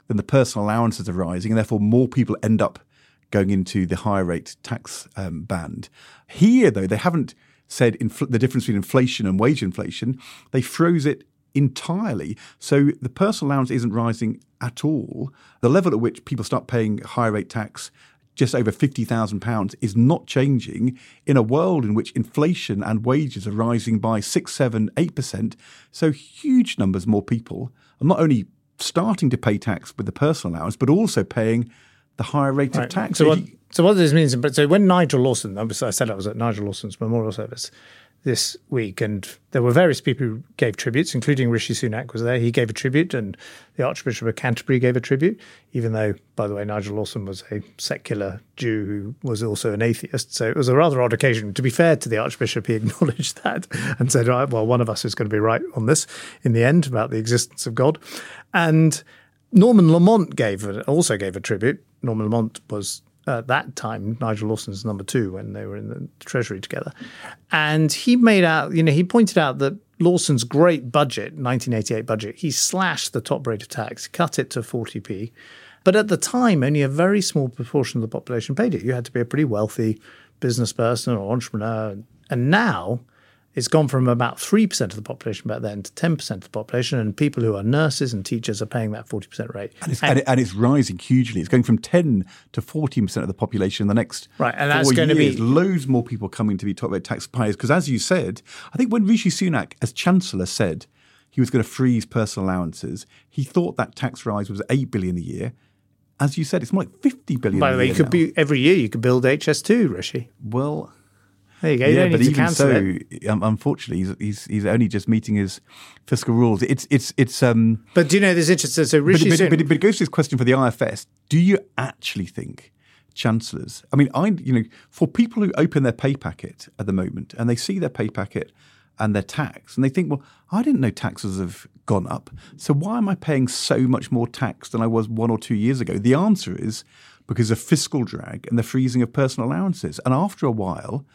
Speaker 2: than the personal allowances are rising, and therefore more people end up going into the higher rate tax um, band. Here, though, they haven't said infl- the difference between inflation and wage inflation. They froze it entirely. So the personal allowance isn't rising at all. The level at which people start paying higher rate tax just over £50,000 is not changing in a world in which inflation and wages are rising by 6, 7, 8%. So huge numbers more people are not only starting to pay tax with the personal allowance, but also paying the higher rate right. of tax.
Speaker 1: So, what, so what this means, but so when Nigel Lawson, I said I was at Nigel Lawson's memorial service, this week, and there were various people who gave tributes, including Rishi Sunak was there. He gave a tribute, and the Archbishop of Canterbury gave a tribute, even though, by the way, Nigel Lawson was a secular Jew who was also an atheist. So it was a rather odd occasion. To be fair to the Archbishop, he acknowledged that and said, right, well, one of us is going to be right on this in the end about the existence of God. And Norman Lamont gave also gave a tribute. Norman Lamont was at that time, Nigel Lawson's number two when they were in the Treasury together. And he made out, you know, he pointed out that Lawson's great budget, 1988 budget, he slashed the top rate of tax, cut it to 40p. But at the time, only a very small proportion of the population paid it. You had to be a pretty wealthy business person or entrepreneur. And now, it's gone from about 3% of the population back then to 10% of the population, and people who are nurses and teachers are paying that 40% rate.
Speaker 2: And it's, and, and it's rising hugely. It's going from 10 to 14% of the population in the next
Speaker 1: right, and
Speaker 2: that's
Speaker 1: going
Speaker 2: years.
Speaker 1: to be
Speaker 2: loads more people coming to be top rate taxpayers. Because as you said, I think when Rishi Sunak, as Chancellor, said he was going to freeze personal allowances, he thought that tax rise was 8 billion a year. As you said, it's more like 50 billion.
Speaker 1: By the way,
Speaker 2: you
Speaker 1: could
Speaker 2: now.
Speaker 1: be every year you could build HS2, Rishi.
Speaker 2: Well,
Speaker 1: there you go.
Speaker 2: You
Speaker 1: yeah,
Speaker 2: but even so. Um, unfortunately, he's, he's, he's only just meeting his fiscal rules. It's it's it's. Um,
Speaker 1: but do you know there's interesting? So Rishi
Speaker 2: but,
Speaker 1: but,
Speaker 2: but, but, it goes to this question for the IFS: Do you actually think chancellors? I mean, I you know, for people who open their pay packet at the moment and they see their pay packet and their tax, and they think, well, I didn't know taxes have gone up, so why am I paying so much more tax than I was one or two years ago? The answer is because of fiscal drag and the freezing of personal allowances, and after a while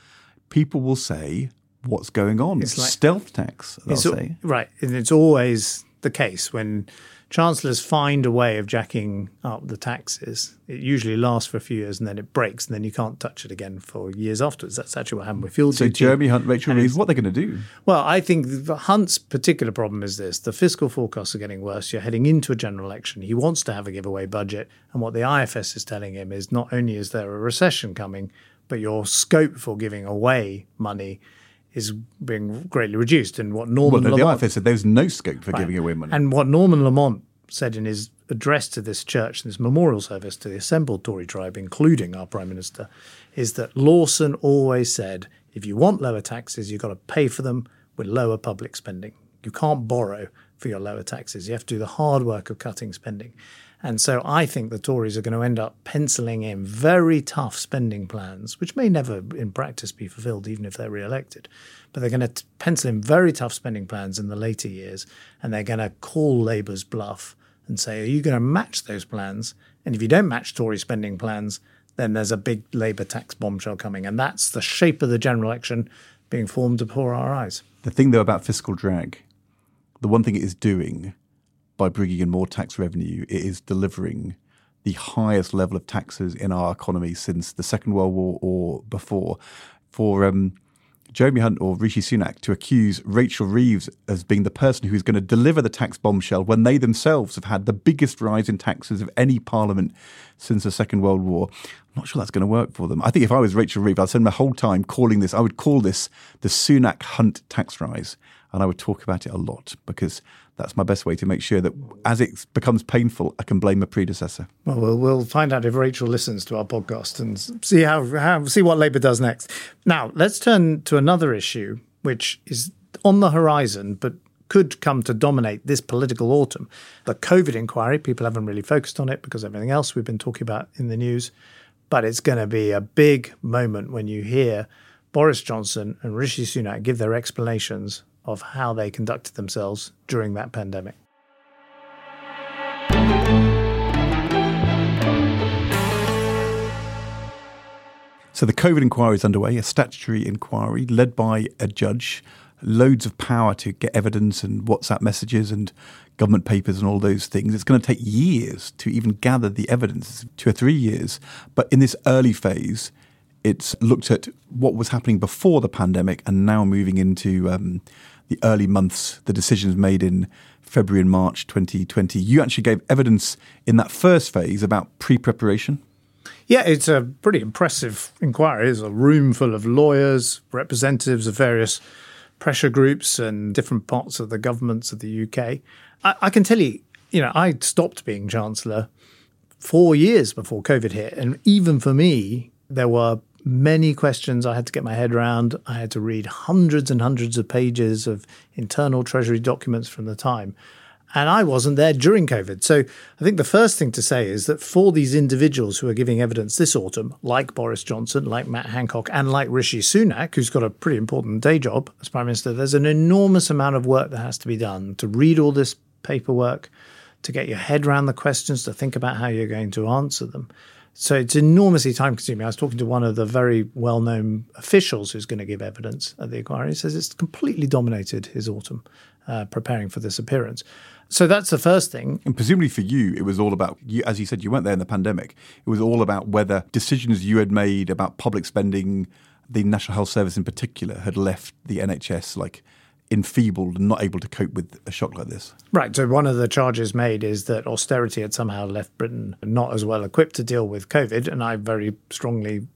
Speaker 2: people will say, "What's going on?" It's like, stealth tax. They'll say
Speaker 1: right, and it's always the case when chancellors find a way of jacking up the taxes. It usually lasts for a few years and then it breaks, and then you can't touch it again for years afterwards. That's actually what happened with fuel
Speaker 2: so
Speaker 1: duty.
Speaker 2: Jeremy Hunt, Rachel Reeves, what are they going to do?
Speaker 1: Well, I think Hunt's particular problem is this: the fiscal forecasts are getting worse. You're heading into a general election. He wants to have a giveaway budget, and what the IFS is telling him is not only is there a recession coming, but your scope for giving away money is being greatly reduced. And what Norman
Speaker 2: well,
Speaker 1: Lamont,
Speaker 2: the IFS said there's no scope for right. giving away money.
Speaker 1: And what Norman Lamont said in his address to this church, this memorial service to the assembled Tory tribe, including our Prime Minister, is that Lawson always said, if you want lower taxes, you've got to pay for them with lower public spending. You can't borrow for your lower taxes. You have to do the hard work of cutting spending. And so I think the Tories are going to end up penciling in very tough spending plans, which may never in practice be fulfilled, even if they're re elected. But they're going to pencil in very tough spending plans in the later years, and they're going to call Labour's bluff and say, Are you going to match those plans? And if you don't match Tory spending plans, then there's a big Labour tax bombshell coming. And that's the shape of the general election being formed before our eyes.
Speaker 2: The thing, though, about fiscal drag, the one thing it is doing by bringing in more tax revenue, it is delivering the highest level of taxes in our economy since the Second World War or before. For um, Jeremy Hunt or Rishi Sunak to accuse Rachel Reeves as being the person who's going to deliver the tax bombshell when they themselves have had the biggest rise in taxes of any parliament since the Second World War. I'm not sure that's going to work for them. I think if I was Rachel Reeves, I'd spend my whole time calling this, I would call this the Sunak Hunt tax rise. And I would talk about it a lot because that's my best way to make sure that as it becomes painful, I can blame a predecessor.
Speaker 1: Well, we'll, find out if Rachel listens to our podcast and see how, how see what Labour does next. Now, let's turn to another issue, which is on the horizon, but could come to dominate this political autumn. The COVID inquiry, people haven't really focused on it because everything else we've been talking about in the news. But it's going to be a big moment when you hear Boris Johnson and Rishi Sunak give their explanations of how they conducted themselves during that pandemic.
Speaker 2: So the COVID inquiry is underway, a statutory inquiry led by a judge, loads of power to get evidence and WhatsApp messages and government papers and all those things. It's going to take years to even gather the evidence, two or three years. But in this early phase, it's looked at what was happening before the pandemic and now moving into um, the early months, the decisions made in February and March 2020. You actually gave evidence in that first phase about pre preparation.
Speaker 1: Yeah, it's a pretty impressive inquiry. There's a room full of lawyers, representatives of various pressure groups and different parts of the governments of the UK. I, I can tell you, you know, I stopped being Chancellor four years before COVID hit. And even for me, there were many questions I had to get my head around. I had to read hundreds and hundreds of pages of internal Treasury documents from the time. And I wasn't there during COVID. So I think the first thing to say is that for these individuals who are giving evidence this autumn, like Boris Johnson, like Matt Hancock, and like Rishi Sunak, who's got a pretty important day job as Prime Minister, there's an enormous amount of work that has to be done to read all this paperwork, to get your head around the questions, to think about how you're going to answer them. So it's enormously time consuming. I was talking to one of the very well known officials who's going to give evidence at the inquiry. He says it's completely dominated his autumn uh, preparing for this appearance. So that's the first thing.
Speaker 2: And presumably for you, it was all about, you, as you said, you weren't there in the pandemic. It was all about whether decisions you had made about public spending, the National Health Service in particular, had left the NHS like enfeebled and not able to cope with a shock like this.
Speaker 1: Right. So, one of the charges made is that austerity had somehow left Britain not as well equipped to deal with COVID. And I very strongly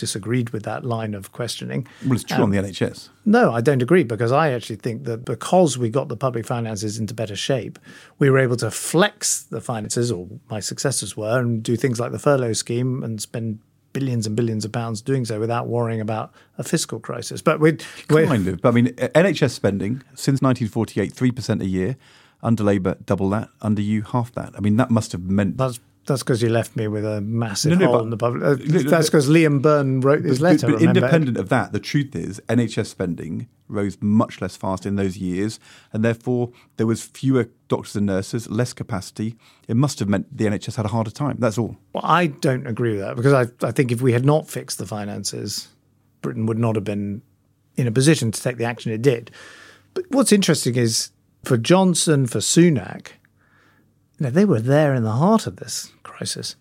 Speaker 1: disagreed with that line of questioning.
Speaker 2: Well, it's true um, on the NHS.
Speaker 1: No, I don't agree because I actually think that because we got the public finances into better shape, we were able to flex the finances, or my successors were, and do things like the furlough scheme and spend billions and billions of pounds doing so without worrying about a fiscal crisis. But we
Speaker 2: kind of. I mean, NHS spending since 1948, three percent a year. Under Labour, double that. Under you, half that. I mean, that must have meant
Speaker 1: that's that's because you left me with a massive no, no, hole in the public. Uh, that's because Liam Byrne wrote this letter.
Speaker 2: But, but independent of that, the truth is NHS spending rose much less fast in those years, and therefore there was fewer doctors and nurses, less capacity. It must have meant the NHS had a harder time. That's all.
Speaker 1: Well, I don't agree with that because I, I think if we had not fixed the finances, Britain would not have been in a position to take the action it did. But what's interesting is for Johnson, for Sunak, you know, they were there in the heart of this crisis.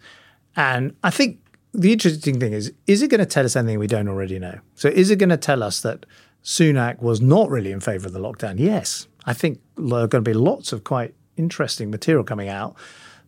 Speaker 1: And I think the interesting thing is, is it going to tell us anything we don't already know? So is it going to tell us that Sunak was not really in favour of the lockdown? Yes. I think there are going to be lots of quite interesting material coming out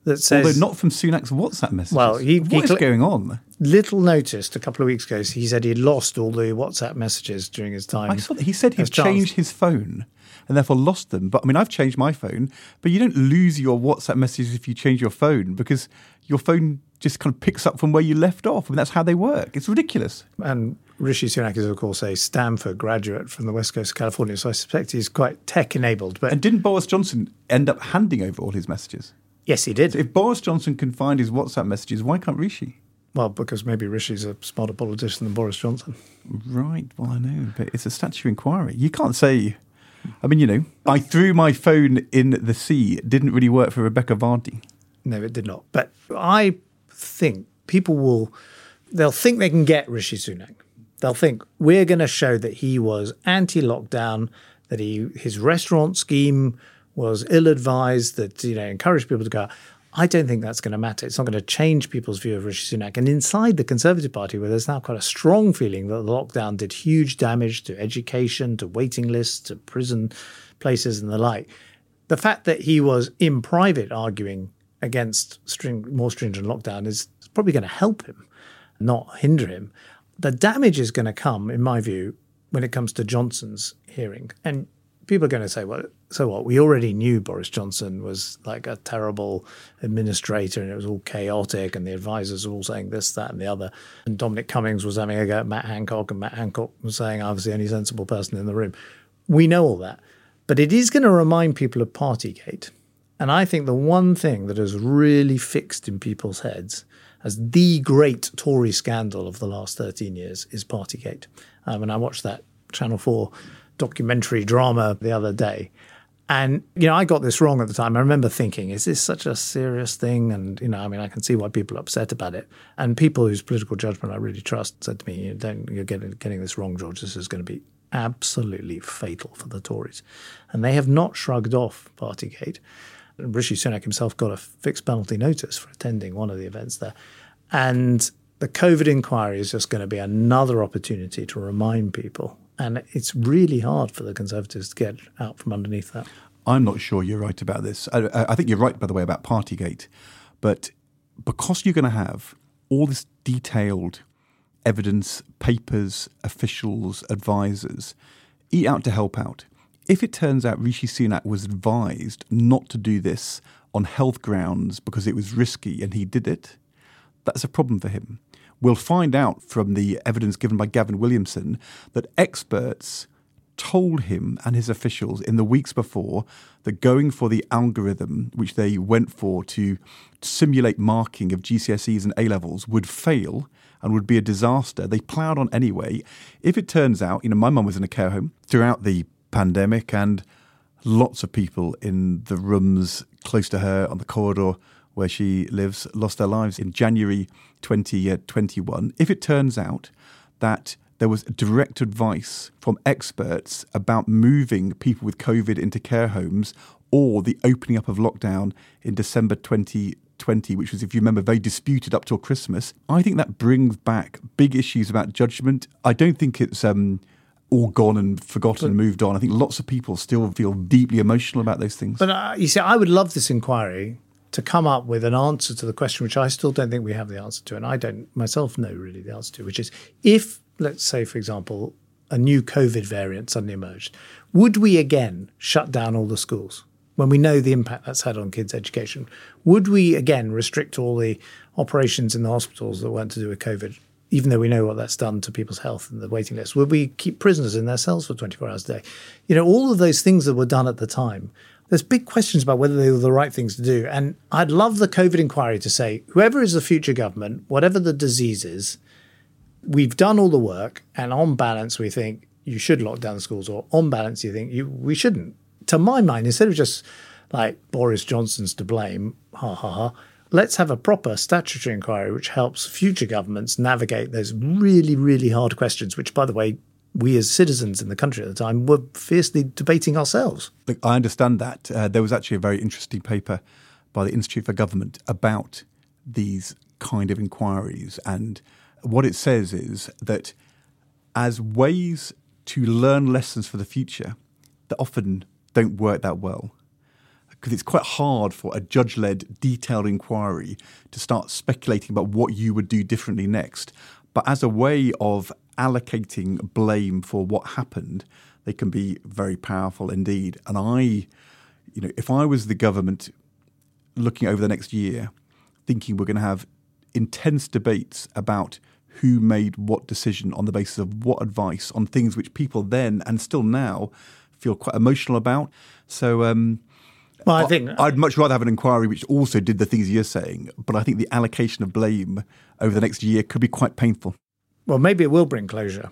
Speaker 1: that says.
Speaker 2: Although not from Sunak's WhatsApp messages.
Speaker 1: Well, he,
Speaker 2: what he, is going on?
Speaker 1: Little noticed a couple of weeks ago, he said he'd lost all the WhatsApp messages during his time.
Speaker 2: I saw that. He said he'd changed his phone and therefore lost them. But I mean, I've changed my phone, but you don't lose your WhatsApp messages if you change your phone because your phone just kind of picks up from where you left off. I mean, that's how they work. It's ridiculous.
Speaker 1: And Rishi Sunak is, of course, a Stanford graduate from the west coast of California, so I suspect he's quite tech enabled. But
Speaker 2: and didn't Boris Johnson end up handing over all his messages?
Speaker 1: Yes, he did.
Speaker 2: So if Boris Johnson can find his WhatsApp messages, why can't Rishi?
Speaker 1: Well, because maybe Rishi's a smarter politician than Boris Johnson.
Speaker 2: Right. Well, I know, but it's a statutory inquiry. You can't say I mean, you know, I threw my phone in the sea. It didn't really work for Rebekah Vardy.
Speaker 1: No, it did not. But I think people will, they'll think they can get Rishi Sunak. They'll think we're going to show that he was anti-lockdown, that he his restaurant scheme was ill-advised, that you know encouraged people to go out. I don't think that's going to matter. It's not going to change people's view of Rishi Sunak. And inside the Conservative Party, where there's now quite a strong feeling that the lockdown did huge damage to education, to waiting lists, to prison places, and the like, the fact that he was in private arguing against string, more stringent lockdown is probably going to help him, not hinder him. The damage is going to come, in my view, when it comes to Johnson's hearing. And people are going to say, well, so what? We already knew Boris Johnson was like a terrible administrator and it was all chaotic and the advisors were all saying this, that, and the other. And Dominic Cummings was having a go at Matt Hancock and Matt Hancock was saying I was the only sensible person in the room. We know all that. But it is going to remind people of Partygate. And I think the one thing that has really fixed in people's heads as the great Tory scandal of the last 13 years is Partygate. Um, and I watched that Channel 4 documentary drama the other day. And, you know, I got this wrong at the time. I remember thinking, is this such a serious thing? And, you know, I mean, I can see why people are upset about it. And people whose political judgment I really trust said to me, you don't, you're getting, getting this wrong, George. This is going to be absolutely fatal for the Tories. And they have not shrugged off Partygate. Rishi Sunak himself got a fixed penalty notice for attending one of the events there. And the COVID inquiry is just going to be another opportunity to remind people and it's really hard for the Conservatives to get out from underneath that.
Speaker 2: I'm not sure you're right about this. I, I think you're right, by the way, about Partygate. But because you're going to have all this detailed evidence, papers, officials, advisors, eat out to help out. If it turns out Rishi Sunak was advised not to do this on health grounds because it was risky and he did it, that's a problem for him. We'll find out from the evidence given by Gavin Williamson that experts told him and his officials in the weeks before that going for the algorithm which they went for to simulate marking of GCSEs and A levels would fail and would be a disaster. They ploughed on anyway. If it turns out, you know, my mum was in a care home throughout the pandemic and lots of people in the rooms close to her on the corridor where she lives, lost their lives in January 2021. If it turns out that there was direct advice from experts about moving people with COVID into care homes or the opening up of lockdown in December 2020, which was, if you remember, very disputed up till Christmas, I think that brings back big issues about judgment. I don't think it's. Um, all gone and forgotten and moved on. I think lots of people still feel deeply emotional about those things.
Speaker 1: But uh, you see, I would love this inquiry to come up with an answer to the question, which I still don't think we have the answer to, and I don't myself know really the answer to, which is if, let's say, for example, a new COVID variant suddenly emerged, would we again shut down all the schools? When we know the impact that's had on kids' education, would we again restrict all the operations in the hospitals that weren't to do with COVID, even though we know what that's done to people's health and the waiting list? Would we keep prisoners in their cells for 24 hours a day? You know, all of those things that were done at the time there's big questions about whether they were the right things to do. And I'd love the COVID inquiry to say, whoever is the future government, whatever the disease is, we've done all the work, and on balance, we think you should lock down schools, or on balance, you think you we shouldn't. To my mind, instead of just like Boris Johnson's to blame, ha ha ha, let's have a proper statutory inquiry which helps future governments navigate those really, really hard questions, which, by the way, we as citizens in the country at the time were fiercely debating ourselves.
Speaker 2: Look, I understand that. Uh, there was actually a very interesting paper by the Institute for Government about these kind of inquiries. And what it says is that as ways to learn lessons for the future that often don't work that well, because it's quite hard for a judge led, detailed inquiry to start speculating about what you would do differently next. But as a way of allocating blame for what happened, they can be very powerful indeed. And I, you know, if I was the government looking over the next year, thinking we're going to have intense debates about who made what decision on the basis of what advice on things which people then and still now feel quite emotional about. So, um,
Speaker 1: well, I think
Speaker 2: I'd much rather have an inquiry which also did the things you're saying, but I think the allocation of blame over the next year could be quite painful.
Speaker 1: Well, maybe it will bring closure,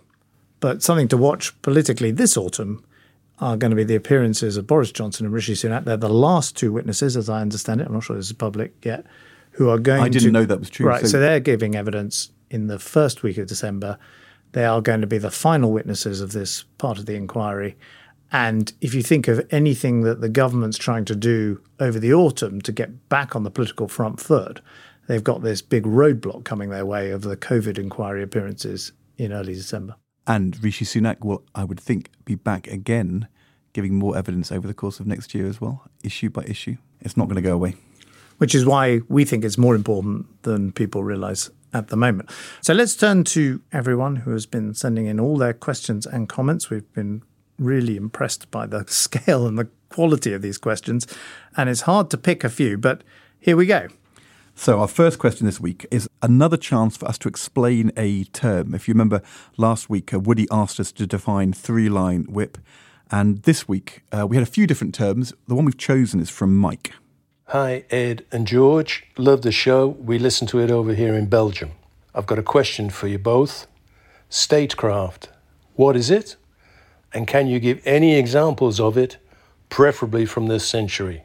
Speaker 1: but something to watch politically this autumn are going to be the appearances of Boris Johnson and Rishi Sunak. They're the last two witnesses, as I understand it. I'm not sure this is public yet, who are going.
Speaker 2: I didn't
Speaker 1: to,
Speaker 2: know that was true.
Speaker 1: Right, so. so they're giving evidence in the first week of December. They are going to be the final witnesses of this part of the inquiry. And if you think of anything that the government's trying to do over the autumn to get back on the political front foot, they've got this big roadblock coming their way of the COVID inquiry appearances in early December.
Speaker 2: And Rishi Sunak will, I would think, be back again, giving more evidence over the course of next year as well, issue by issue. It's not going to go away.
Speaker 1: Which is why we think it's more important than people realise at the moment. So let's turn to everyone who has been sending in all their questions and comments. We've been really impressed by the scale and the quality of these questions, and it's hard to pick a few, but here we go.
Speaker 2: So, our first question this week is another chance for us to explain a term. If you remember last week, uh, Woody asked us to define three line whip, And this week, uh, we had a few different terms. The one we've chosen is from Mike.
Speaker 9: Hi, Ed and George. Love the show. We listen to it over here in Belgium. I've got a question for you both. Statecraft, what is it? And can you give any examples of it, preferably from this century?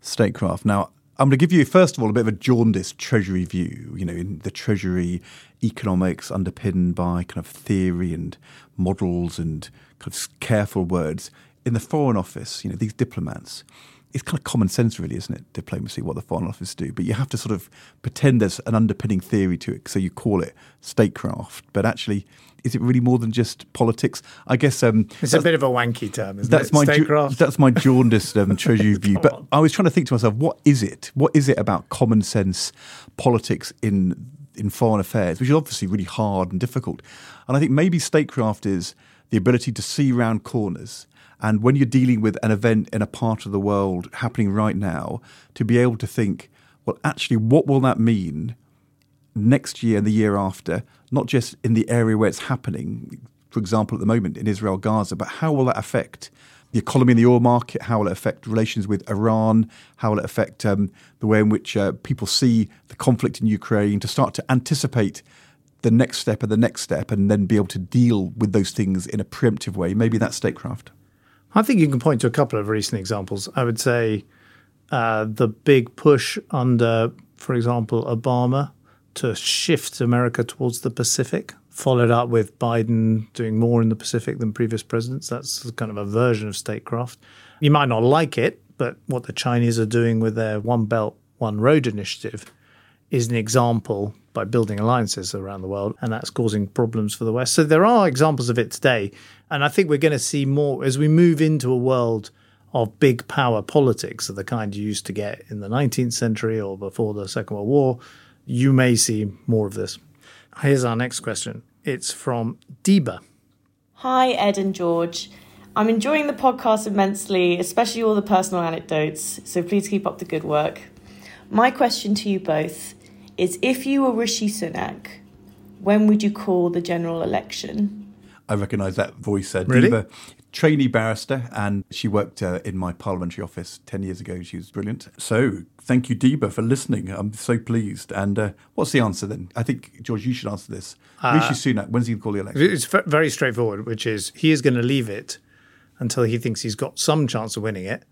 Speaker 2: Statecraft. Now, I'm going to give you, first of all, a bit of a jaundiced Treasury view. You know, in the Treasury economics underpinned by kind of theory and models and kind of careful words. In the Foreign Office, you know, these diplomats, it's kind of common sense, really, isn't it? Diplomacy, what the Foreign Office do. But you have to sort of pretend there's an underpinning theory to it. So you call it statecraft. But actually, is it really more than just politics? I guess um,
Speaker 1: it's a bit of a wanky term, isn't
Speaker 2: that's
Speaker 1: it?
Speaker 2: My
Speaker 1: statecraft.
Speaker 2: that's my jaundiced um, treasury view. But
Speaker 1: on.
Speaker 2: I was trying to think to myself, what is it? What is it about common sense politics in in foreign affairs, which is obviously really hard and difficult? And I think maybe statecraft is the ability to see round corners and when you're dealing with an event in a part of the world happening right now, to be able to think, well, actually, what will that mean next year and the year after, not just in the area where it's happening, for example, at the moment in Israel, Gaza, but how will that affect the economy and the oil market? How will it affect relations with Iran? How will it affect um, the way in which uh, people see the conflict in Ukraine? To start to anticipate the next step and the next step and then be able to deal with those things in a preemptive way. Maybe that's statecraft.
Speaker 1: I think you can point to a couple of recent examples. I would say uh, the big push under, for example, Obama to shift America towards the Pacific, followed up with Biden doing more in the Pacific than previous presidents. That's kind of a version of statecraft. You might not like it, but what the Chinese are doing with their One Belt, One Road initiative is an example by building alliances around the world, and that's causing problems for the West. So there are examples of it today, and I think we're going to see more as we move into a world of big power politics of the kind you used to get in the 19th century or before the Second World War. You may see more of this. Here's our next question. It's from Deba.
Speaker 10: Hi, Ed and George. I'm enjoying the podcast immensely, especially all the personal anecdotes, so please keep up the good work. My question to you both is if you were Rishi Sunak, when would you call the general election?
Speaker 2: I recognise that voice, uh,
Speaker 1: Really?
Speaker 2: Diva. Trainee barrister, and she worked uh, in my parliamentary office 10 years ago. She was brilliant. So, thank you, Deba, for listening. I'm so pleased. And uh, what's the answer then? I think, George, you should answer this. Rishi Sunak, when's he going to call the election?
Speaker 1: It's ve- very straightforward, which is he is going to leave it until he thinks he's got some chance of winning it.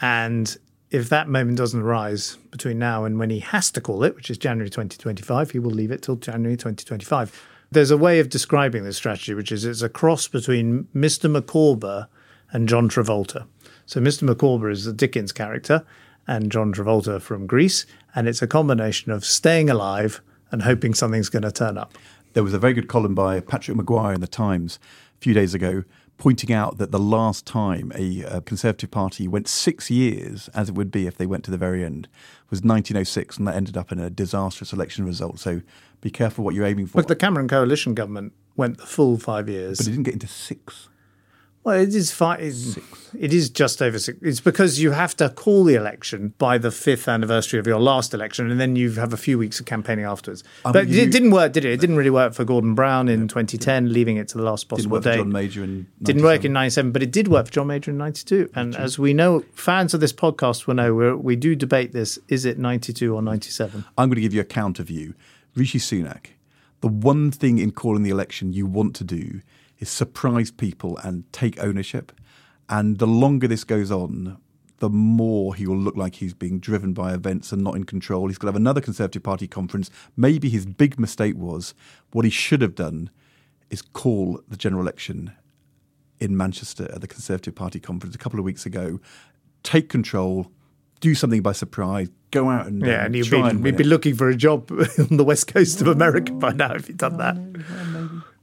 Speaker 1: And if that moment doesn't arise between now and when he has to call it, which is January 2025, he will leave it till January 2025. There's a way of describing this strategy, which is it's a cross between Mr. Micawber and John Travolta. So Mr. Micawber is the Dickens character and John Travolta from Grease. And it's a combination of staying alive and hoping something's going to turn up.
Speaker 2: There was a very good column by Patrick Maguire in the Times a few days ago pointing out that the last time a, uh Conservative Party went six years, as it would be if they went to the very end, was 1906, and that ended up in a disastrous election result. So be careful what you're aiming for.
Speaker 1: Look, the Cameron coalition government went the full five years.
Speaker 2: but it didn't get into six.
Speaker 1: Well, it is five. It is just over six. It's because you have to call the election by the fifth anniversary of your last election, and then you have a few weeks of campaigning afterwards. But it
Speaker 2: you-
Speaker 1: didn't work, did it? It didn't really work for Gordon Brown in 2010, leaving it to the last possible Didn't
Speaker 2: work for
Speaker 1: day.
Speaker 2: John Major in
Speaker 1: Didn't work in 97, but it did work for John Major in 92. And as we know, fans of this podcast will know, we're, we do debate this. Is it 92 or 97?
Speaker 2: I'm going to give you a counter view. Rishi Sunak, the one thing in calling the election you want to do is surprise people and take ownership. And the longer this goes on, the more he will look like he's being driven by events and not in control. He's going to have another Conservative Party conference. Maybe his big mistake was what he should have done is call the general election in Manchester at the Conservative Party conference a couple of weeks ago. Take control, do something by surprise, go out and
Speaker 1: Yeah,
Speaker 2: um,
Speaker 1: and you'd
Speaker 2: try
Speaker 1: be,
Speaker 2: and
Speaker 1: you'd
Speaker 2: win
Speaker 1: be looking for a job on the west coast of America by now if he'd done that.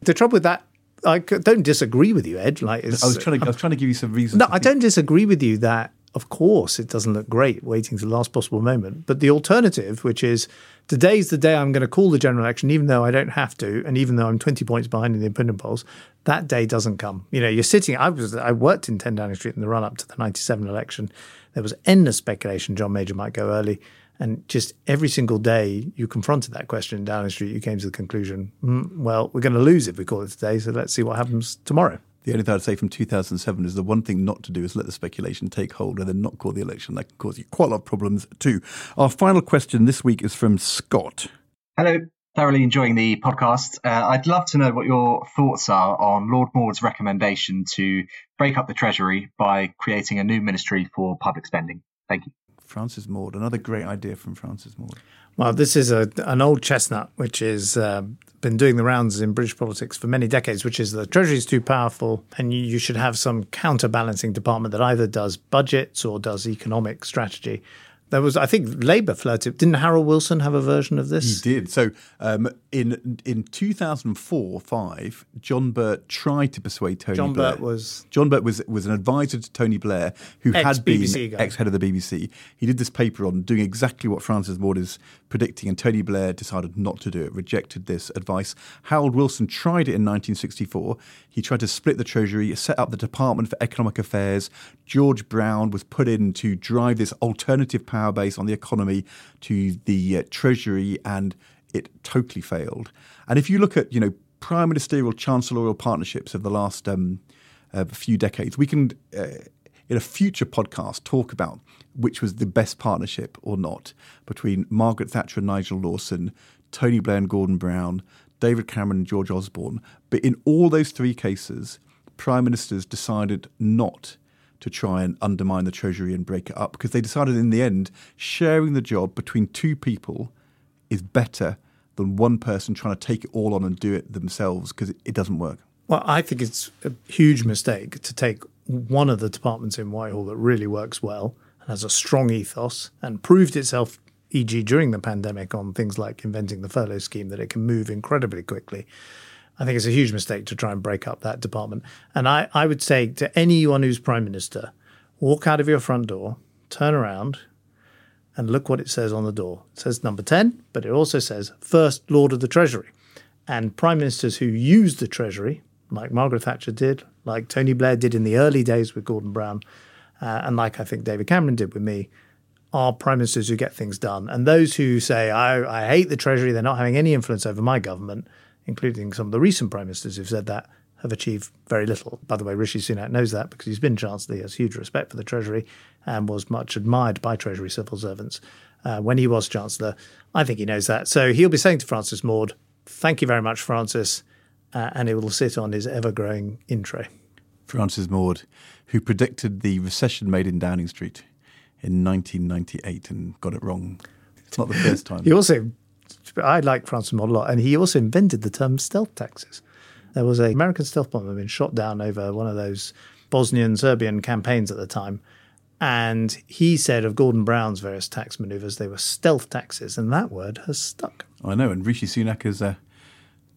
Speaker 1: The trouble with that, I don't disagree with you, Ed. Like, it's,
Speaker 2: I was trying to. I was trying to give you some reasons.
Speaker 1: No, I don't disagree with you that, of course, it doesn't look great waiting to the last possible moment. But the alternative, which is today's the day I'm going to call the general election, even though I don't have to, and even though I'm 20 points behind in the opinion polls, that day doesn't come. You know, you're sitting. I was. I worked in 10 Downing Street in the run up to the 97 election. There was endless speculation John Major might go early. And just every single day you confronted that question in Downing Street, you came to the conclusion, mm, well, we're going to lose if we call it today. So let's see what happens tomorrow.
Speaker 2: The only thing I'd say from 2007 is the one thing not to do is let the speculation take hold and then not call the election. That can cause you quite a lot of problems too. Our final question this week is from Scott.
Speaker 11: Hello. Thoroughly enjoying the podcast. Uh, I'd love to know what your thoughts are on Lord Maude's recommendation to break up the Treasury by creating a new ministry for public spending. Thank you.
Speaker 2: Francis Maude, another great idea from Francis Maude.
Speaker 1: Well, this is a, an old chestnut which has uh, been doing the rounds in British politics for many decades, which is the Treasury is too powerful and you, you should have some counterbalancing department that either does budgets or does economic strategy. There was, I think, Labour flirted. Didn't Harold Wilson have a version of this?
Speaker 2: He did. So um, in in 2004 five, John Birt tried to persuade Tony
Speaker 1: John
Speaker 2: Blair.
Speaker 1: Birt was
Speaker 2: John Birt was was an advisor to Tony Blair, who had been ex head of the BBC. He did this paper on doing exactly what Francis Maude is predicting, and Tony Blair decided not to do it, rejected this advice. Harold Wilson tried it in 1964. He tried to split the Treasury, set up the Department for Economic Affairs. George Brown was put in to drive this alternative power base on the economy to the uh, Treasury, and it totally failed. And if you look at, you know, prime ministerial chancellorial partnerships of the last um, uh, few decades, we can, uh, in a future podcast, talk about which was the best partnership or not between Margaret Thatcher and Nigel Lawson, Tony Blair and Gordon Brown, David Cameron and George Osborne. But in all those three cases, prime ministers decided not to try and undermine the Treasury and break it up because they decided in the end sharing the job between two people is better than one person trying to take it all on and do it themselves because it, doesn't work.
Speaker 1: Well, I think it's a huge mistake to take one of the departments in Whitehall that really works well and has a strong ethos and proved itself, e.g., during the pandemic, on things like inventing the furlough scheme, that it can move incredibly quickly. I think it's a huge mistake to try and break up that department. And I, I would say to anyone who's prime minister, walk out of your front door, turn around, and look what it says on the door. It says number 10, but it also says First Lord of the Treasury. And prime ministers who use the Treasury, like Margaret Thatcher did, like Tony Blair did in the early days with Gordon Brown, uh, and like I think David Cameron did with me, are prime ministers who get things done. And those who say, I, I hate the Treasury, they're not having any influence over my government, including some of the recent prime ministers who've said that, have achieved very little. By the way, Rishi Sunak knows that because he's been Chancellor. He has huge respect for the Treasury and was much admired by Treasury civil servants uh, when he was Chancellor. I think he knows that. So he'll be saying to Francis Maude, Thank you very much, Francis. Uh, and it will sit on his ever growing in tray.
Speaker 2: Francis Maude, who predicted the recession made in Downing Street in 1998 and got it wrong. It's not the first time.
Speaker 1: He also, I like Francis Maude a lot, and he also invented the term stealth taxes. There was an American stealth bomber being shot down over one of those Bosnian Serbian campaigns at the time. And he said of Gordon Brown's various tax maneuvers, they were stealth taxes, and that word has stuck.
Speaker 2: I know, and Rishi Sunak has uh,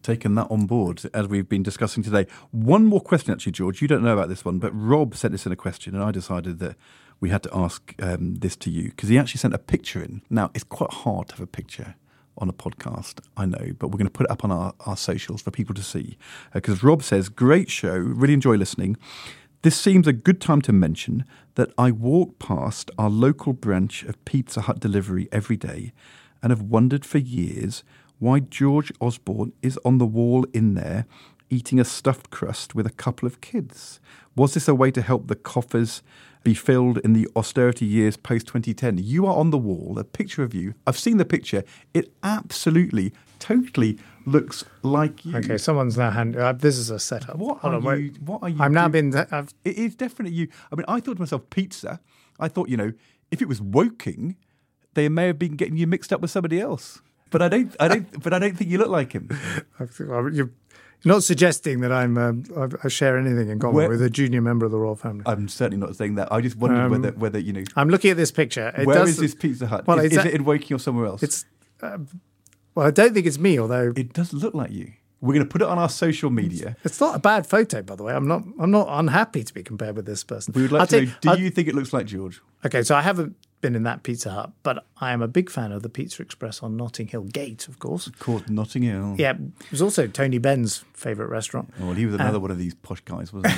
Speaker 2: taken that on board as we've been discussing today. One more question, actually, George. You don't know about this one, but Rob sent this in a question, and I decided that we had to ask um, this to you because he actually sent a picture in. Now, it's quite hard to have a picture on a podcast, I know, but we're going to put it up on our, our socials for people to see. Uh, because Rob says, Great show, really enjoy listening. This seems a good time to mention that I walk past our local branch of Pizza Hut delivery every day and have wondered for years why George Osborne is on the wall in there eating a stuffed crust with a couple of kids. Was this a way to help the coffers be filled in the austerity years post 2010? You are on the wall, a picture of you. I've seen the picture. It absolutely, totally looks like you.
Speaker 1: Okay, someone's now hand. Uh, this is a setup.
Speaker 2: What
Speaker 1: Hold
Speaker 2: are
Speaker 1: on, wait.
Speaker 2: you? What are you?
Speaker 1: I'm now. I've,
Speaker 2: It is definitely you. I mean, I thought to myself, pizza. I thought, you know, if it was Woking, they may have been getting you mixed up with somebody else. But I don't. I don't. but I don't think you look like him.
Speaker 1: I think- you're not suggesting that I'm. Um, I- share anything in common
Speaker 2: Where-
Speaker 1: with a junior member of the royal family.
Speaker 2: I'm certainly not saying that. I just wondered
Speaker 1: Um,
Speaker 2: whether, whether you know,
Speaker 1: I'm looking at this picture. It
Speaker 2: where
Speaker 1: does,
Speaker 2: is this Pizza Hut?
Speaker 1: Well,
Speaker 2: is, is it in Woking or somewhere else?
Speaker 1: It's. Uh, well, I don't think it's me, although
Speaker 2: it does look like you. We're going to put it on our social media.
Speaker 1: it's not a bad photo, by the way. I'm not. I'm not unhappy to be compared with this person.
Speaker 2: We would like
Speaker 1: I'll
Speaker 2: to know. Do
Speaker 1: I'll-
Speaker 2: you think it looks like George?
Speaker 1: Okay, so I haven't been in that Pizza Hut, but I am a big fan of the Pizza Express on Notting Hill Gate, of course.
Speaker 2: Called Notting Hill.
Speaker 1: Yeah, it was also Tony Benn's favourite restaurant.
Speaker 2: Oh, well, he was another
Speaker 1: Uh,
Speaker 2: one of these posh guys, wasn't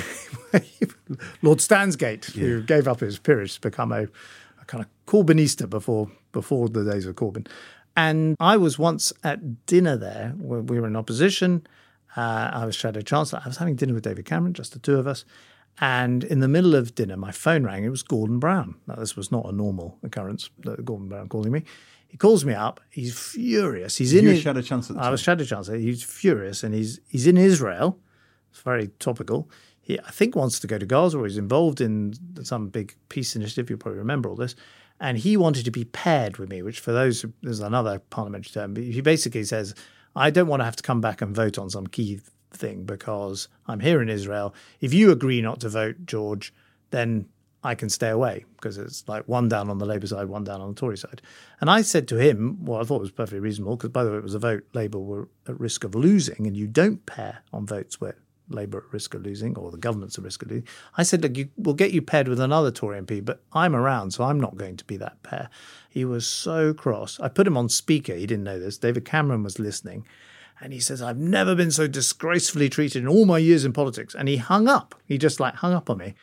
Speaker 2: he?
Speaker 1: Lord Stansgate, who gave up his peerage to become a, a kind of Corbynista before before the days of Corbyn. And I was once at dinner there where we were in opposition, Uh, I was Shadow Chancellor. I was having dinner with David Cameron, just the two of us. And in the middle of dinner, my phone rang. It was Gordon Brown. Now, this was not a normal occurrence, Gordon Brown calling me. He calls me up. He's furious. He's in
Speaker 2: you
Speaker 1: his,
Speaker 2: Shadow Chancellor.
Speaker 1: I was Shadow Chancellor. He's furious, and he's he's in Israel. It's very topical. He, I think, wants to go to Gaza, or he's involved in some big peace initiative. You probably remember all this. And he wanted to be paired with me, which for those, there's another parliamentary term. But he basically says, I don't want to have to come back and vote on some key thing because I'm here in Israel. If you agree not to vote, George, then I can stay away because it's like one down on the Labour side, one down on the Tory side. And I said to him, well, I thought it was perfectly reasonable because, by the way, it was a vote Labour were at risk of losing, and you don't pair on votes where Labour at risk of losing or the government's at risk of losing. I said, look, you, we'll get you paired with another Tory MP, but I'm around, so I'm not going to be that pair. He was so cross. I put him on speaker. He didn't know this. David Cameron was listening. And he says, I've never been so disgracefully treated in all my years in politics. And he hung up. He just like hung up on me.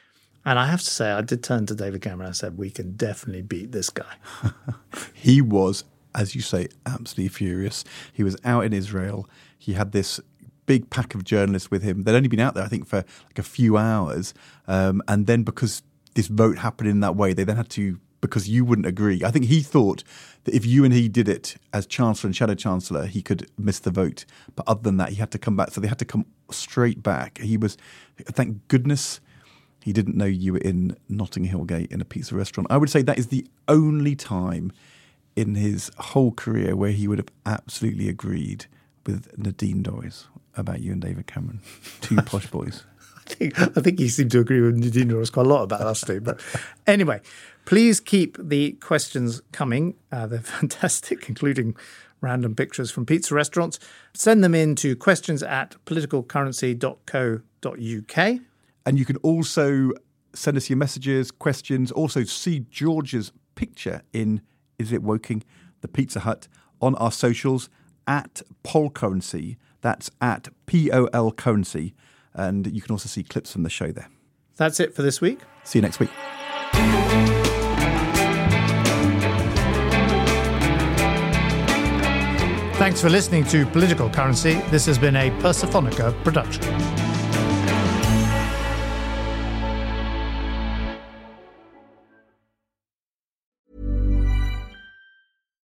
Speaker 1: And I have to say, I did turn to David Cameron. I said, we can definitely beat this guy.
Speaker 2: he was, as you say, absolutely furious. He was out in Israel. He had this big pack of journalists with him. They'd only been out there, I think, for like a few hours. Um, and then because this vote happened in that way, they then had to because you wouldn't agree. I think he thought that if you and he did it as Chancellor and Shadow Chancellor, he could miss the vote. But other than that, he had to come back. So they had to come straight back. He was, thank goodness, he didn't know you were in Notting Hill Gate in a pizza restaurant. I would say that is the only time in his whole career where he would have absolutely agreed with Nadine Dorries about you and David Cameron, two posh boys.
Speaker 1: I think, I think he seemed to agree with Nadine Dorries quite a lot about us two. But anyway, Please keep the questions coming. Uh, they're fantastic, including random pictures from pizza restaurants. Send them in to questions at politicalcurrency.co.uk.
Speaker 2: And you can also send us your messages, questions, also see George's picture in Is It Woking, the Pizza Hut, on our socials at Polcurrency. That's at P O L Currency. And you can also see clips from the show there.
Speaker 1: That's it for this week.
Speaker 2: See you next week.
Speaker 1: Thanks for listening to Political Currency. This has been a Persephonica production.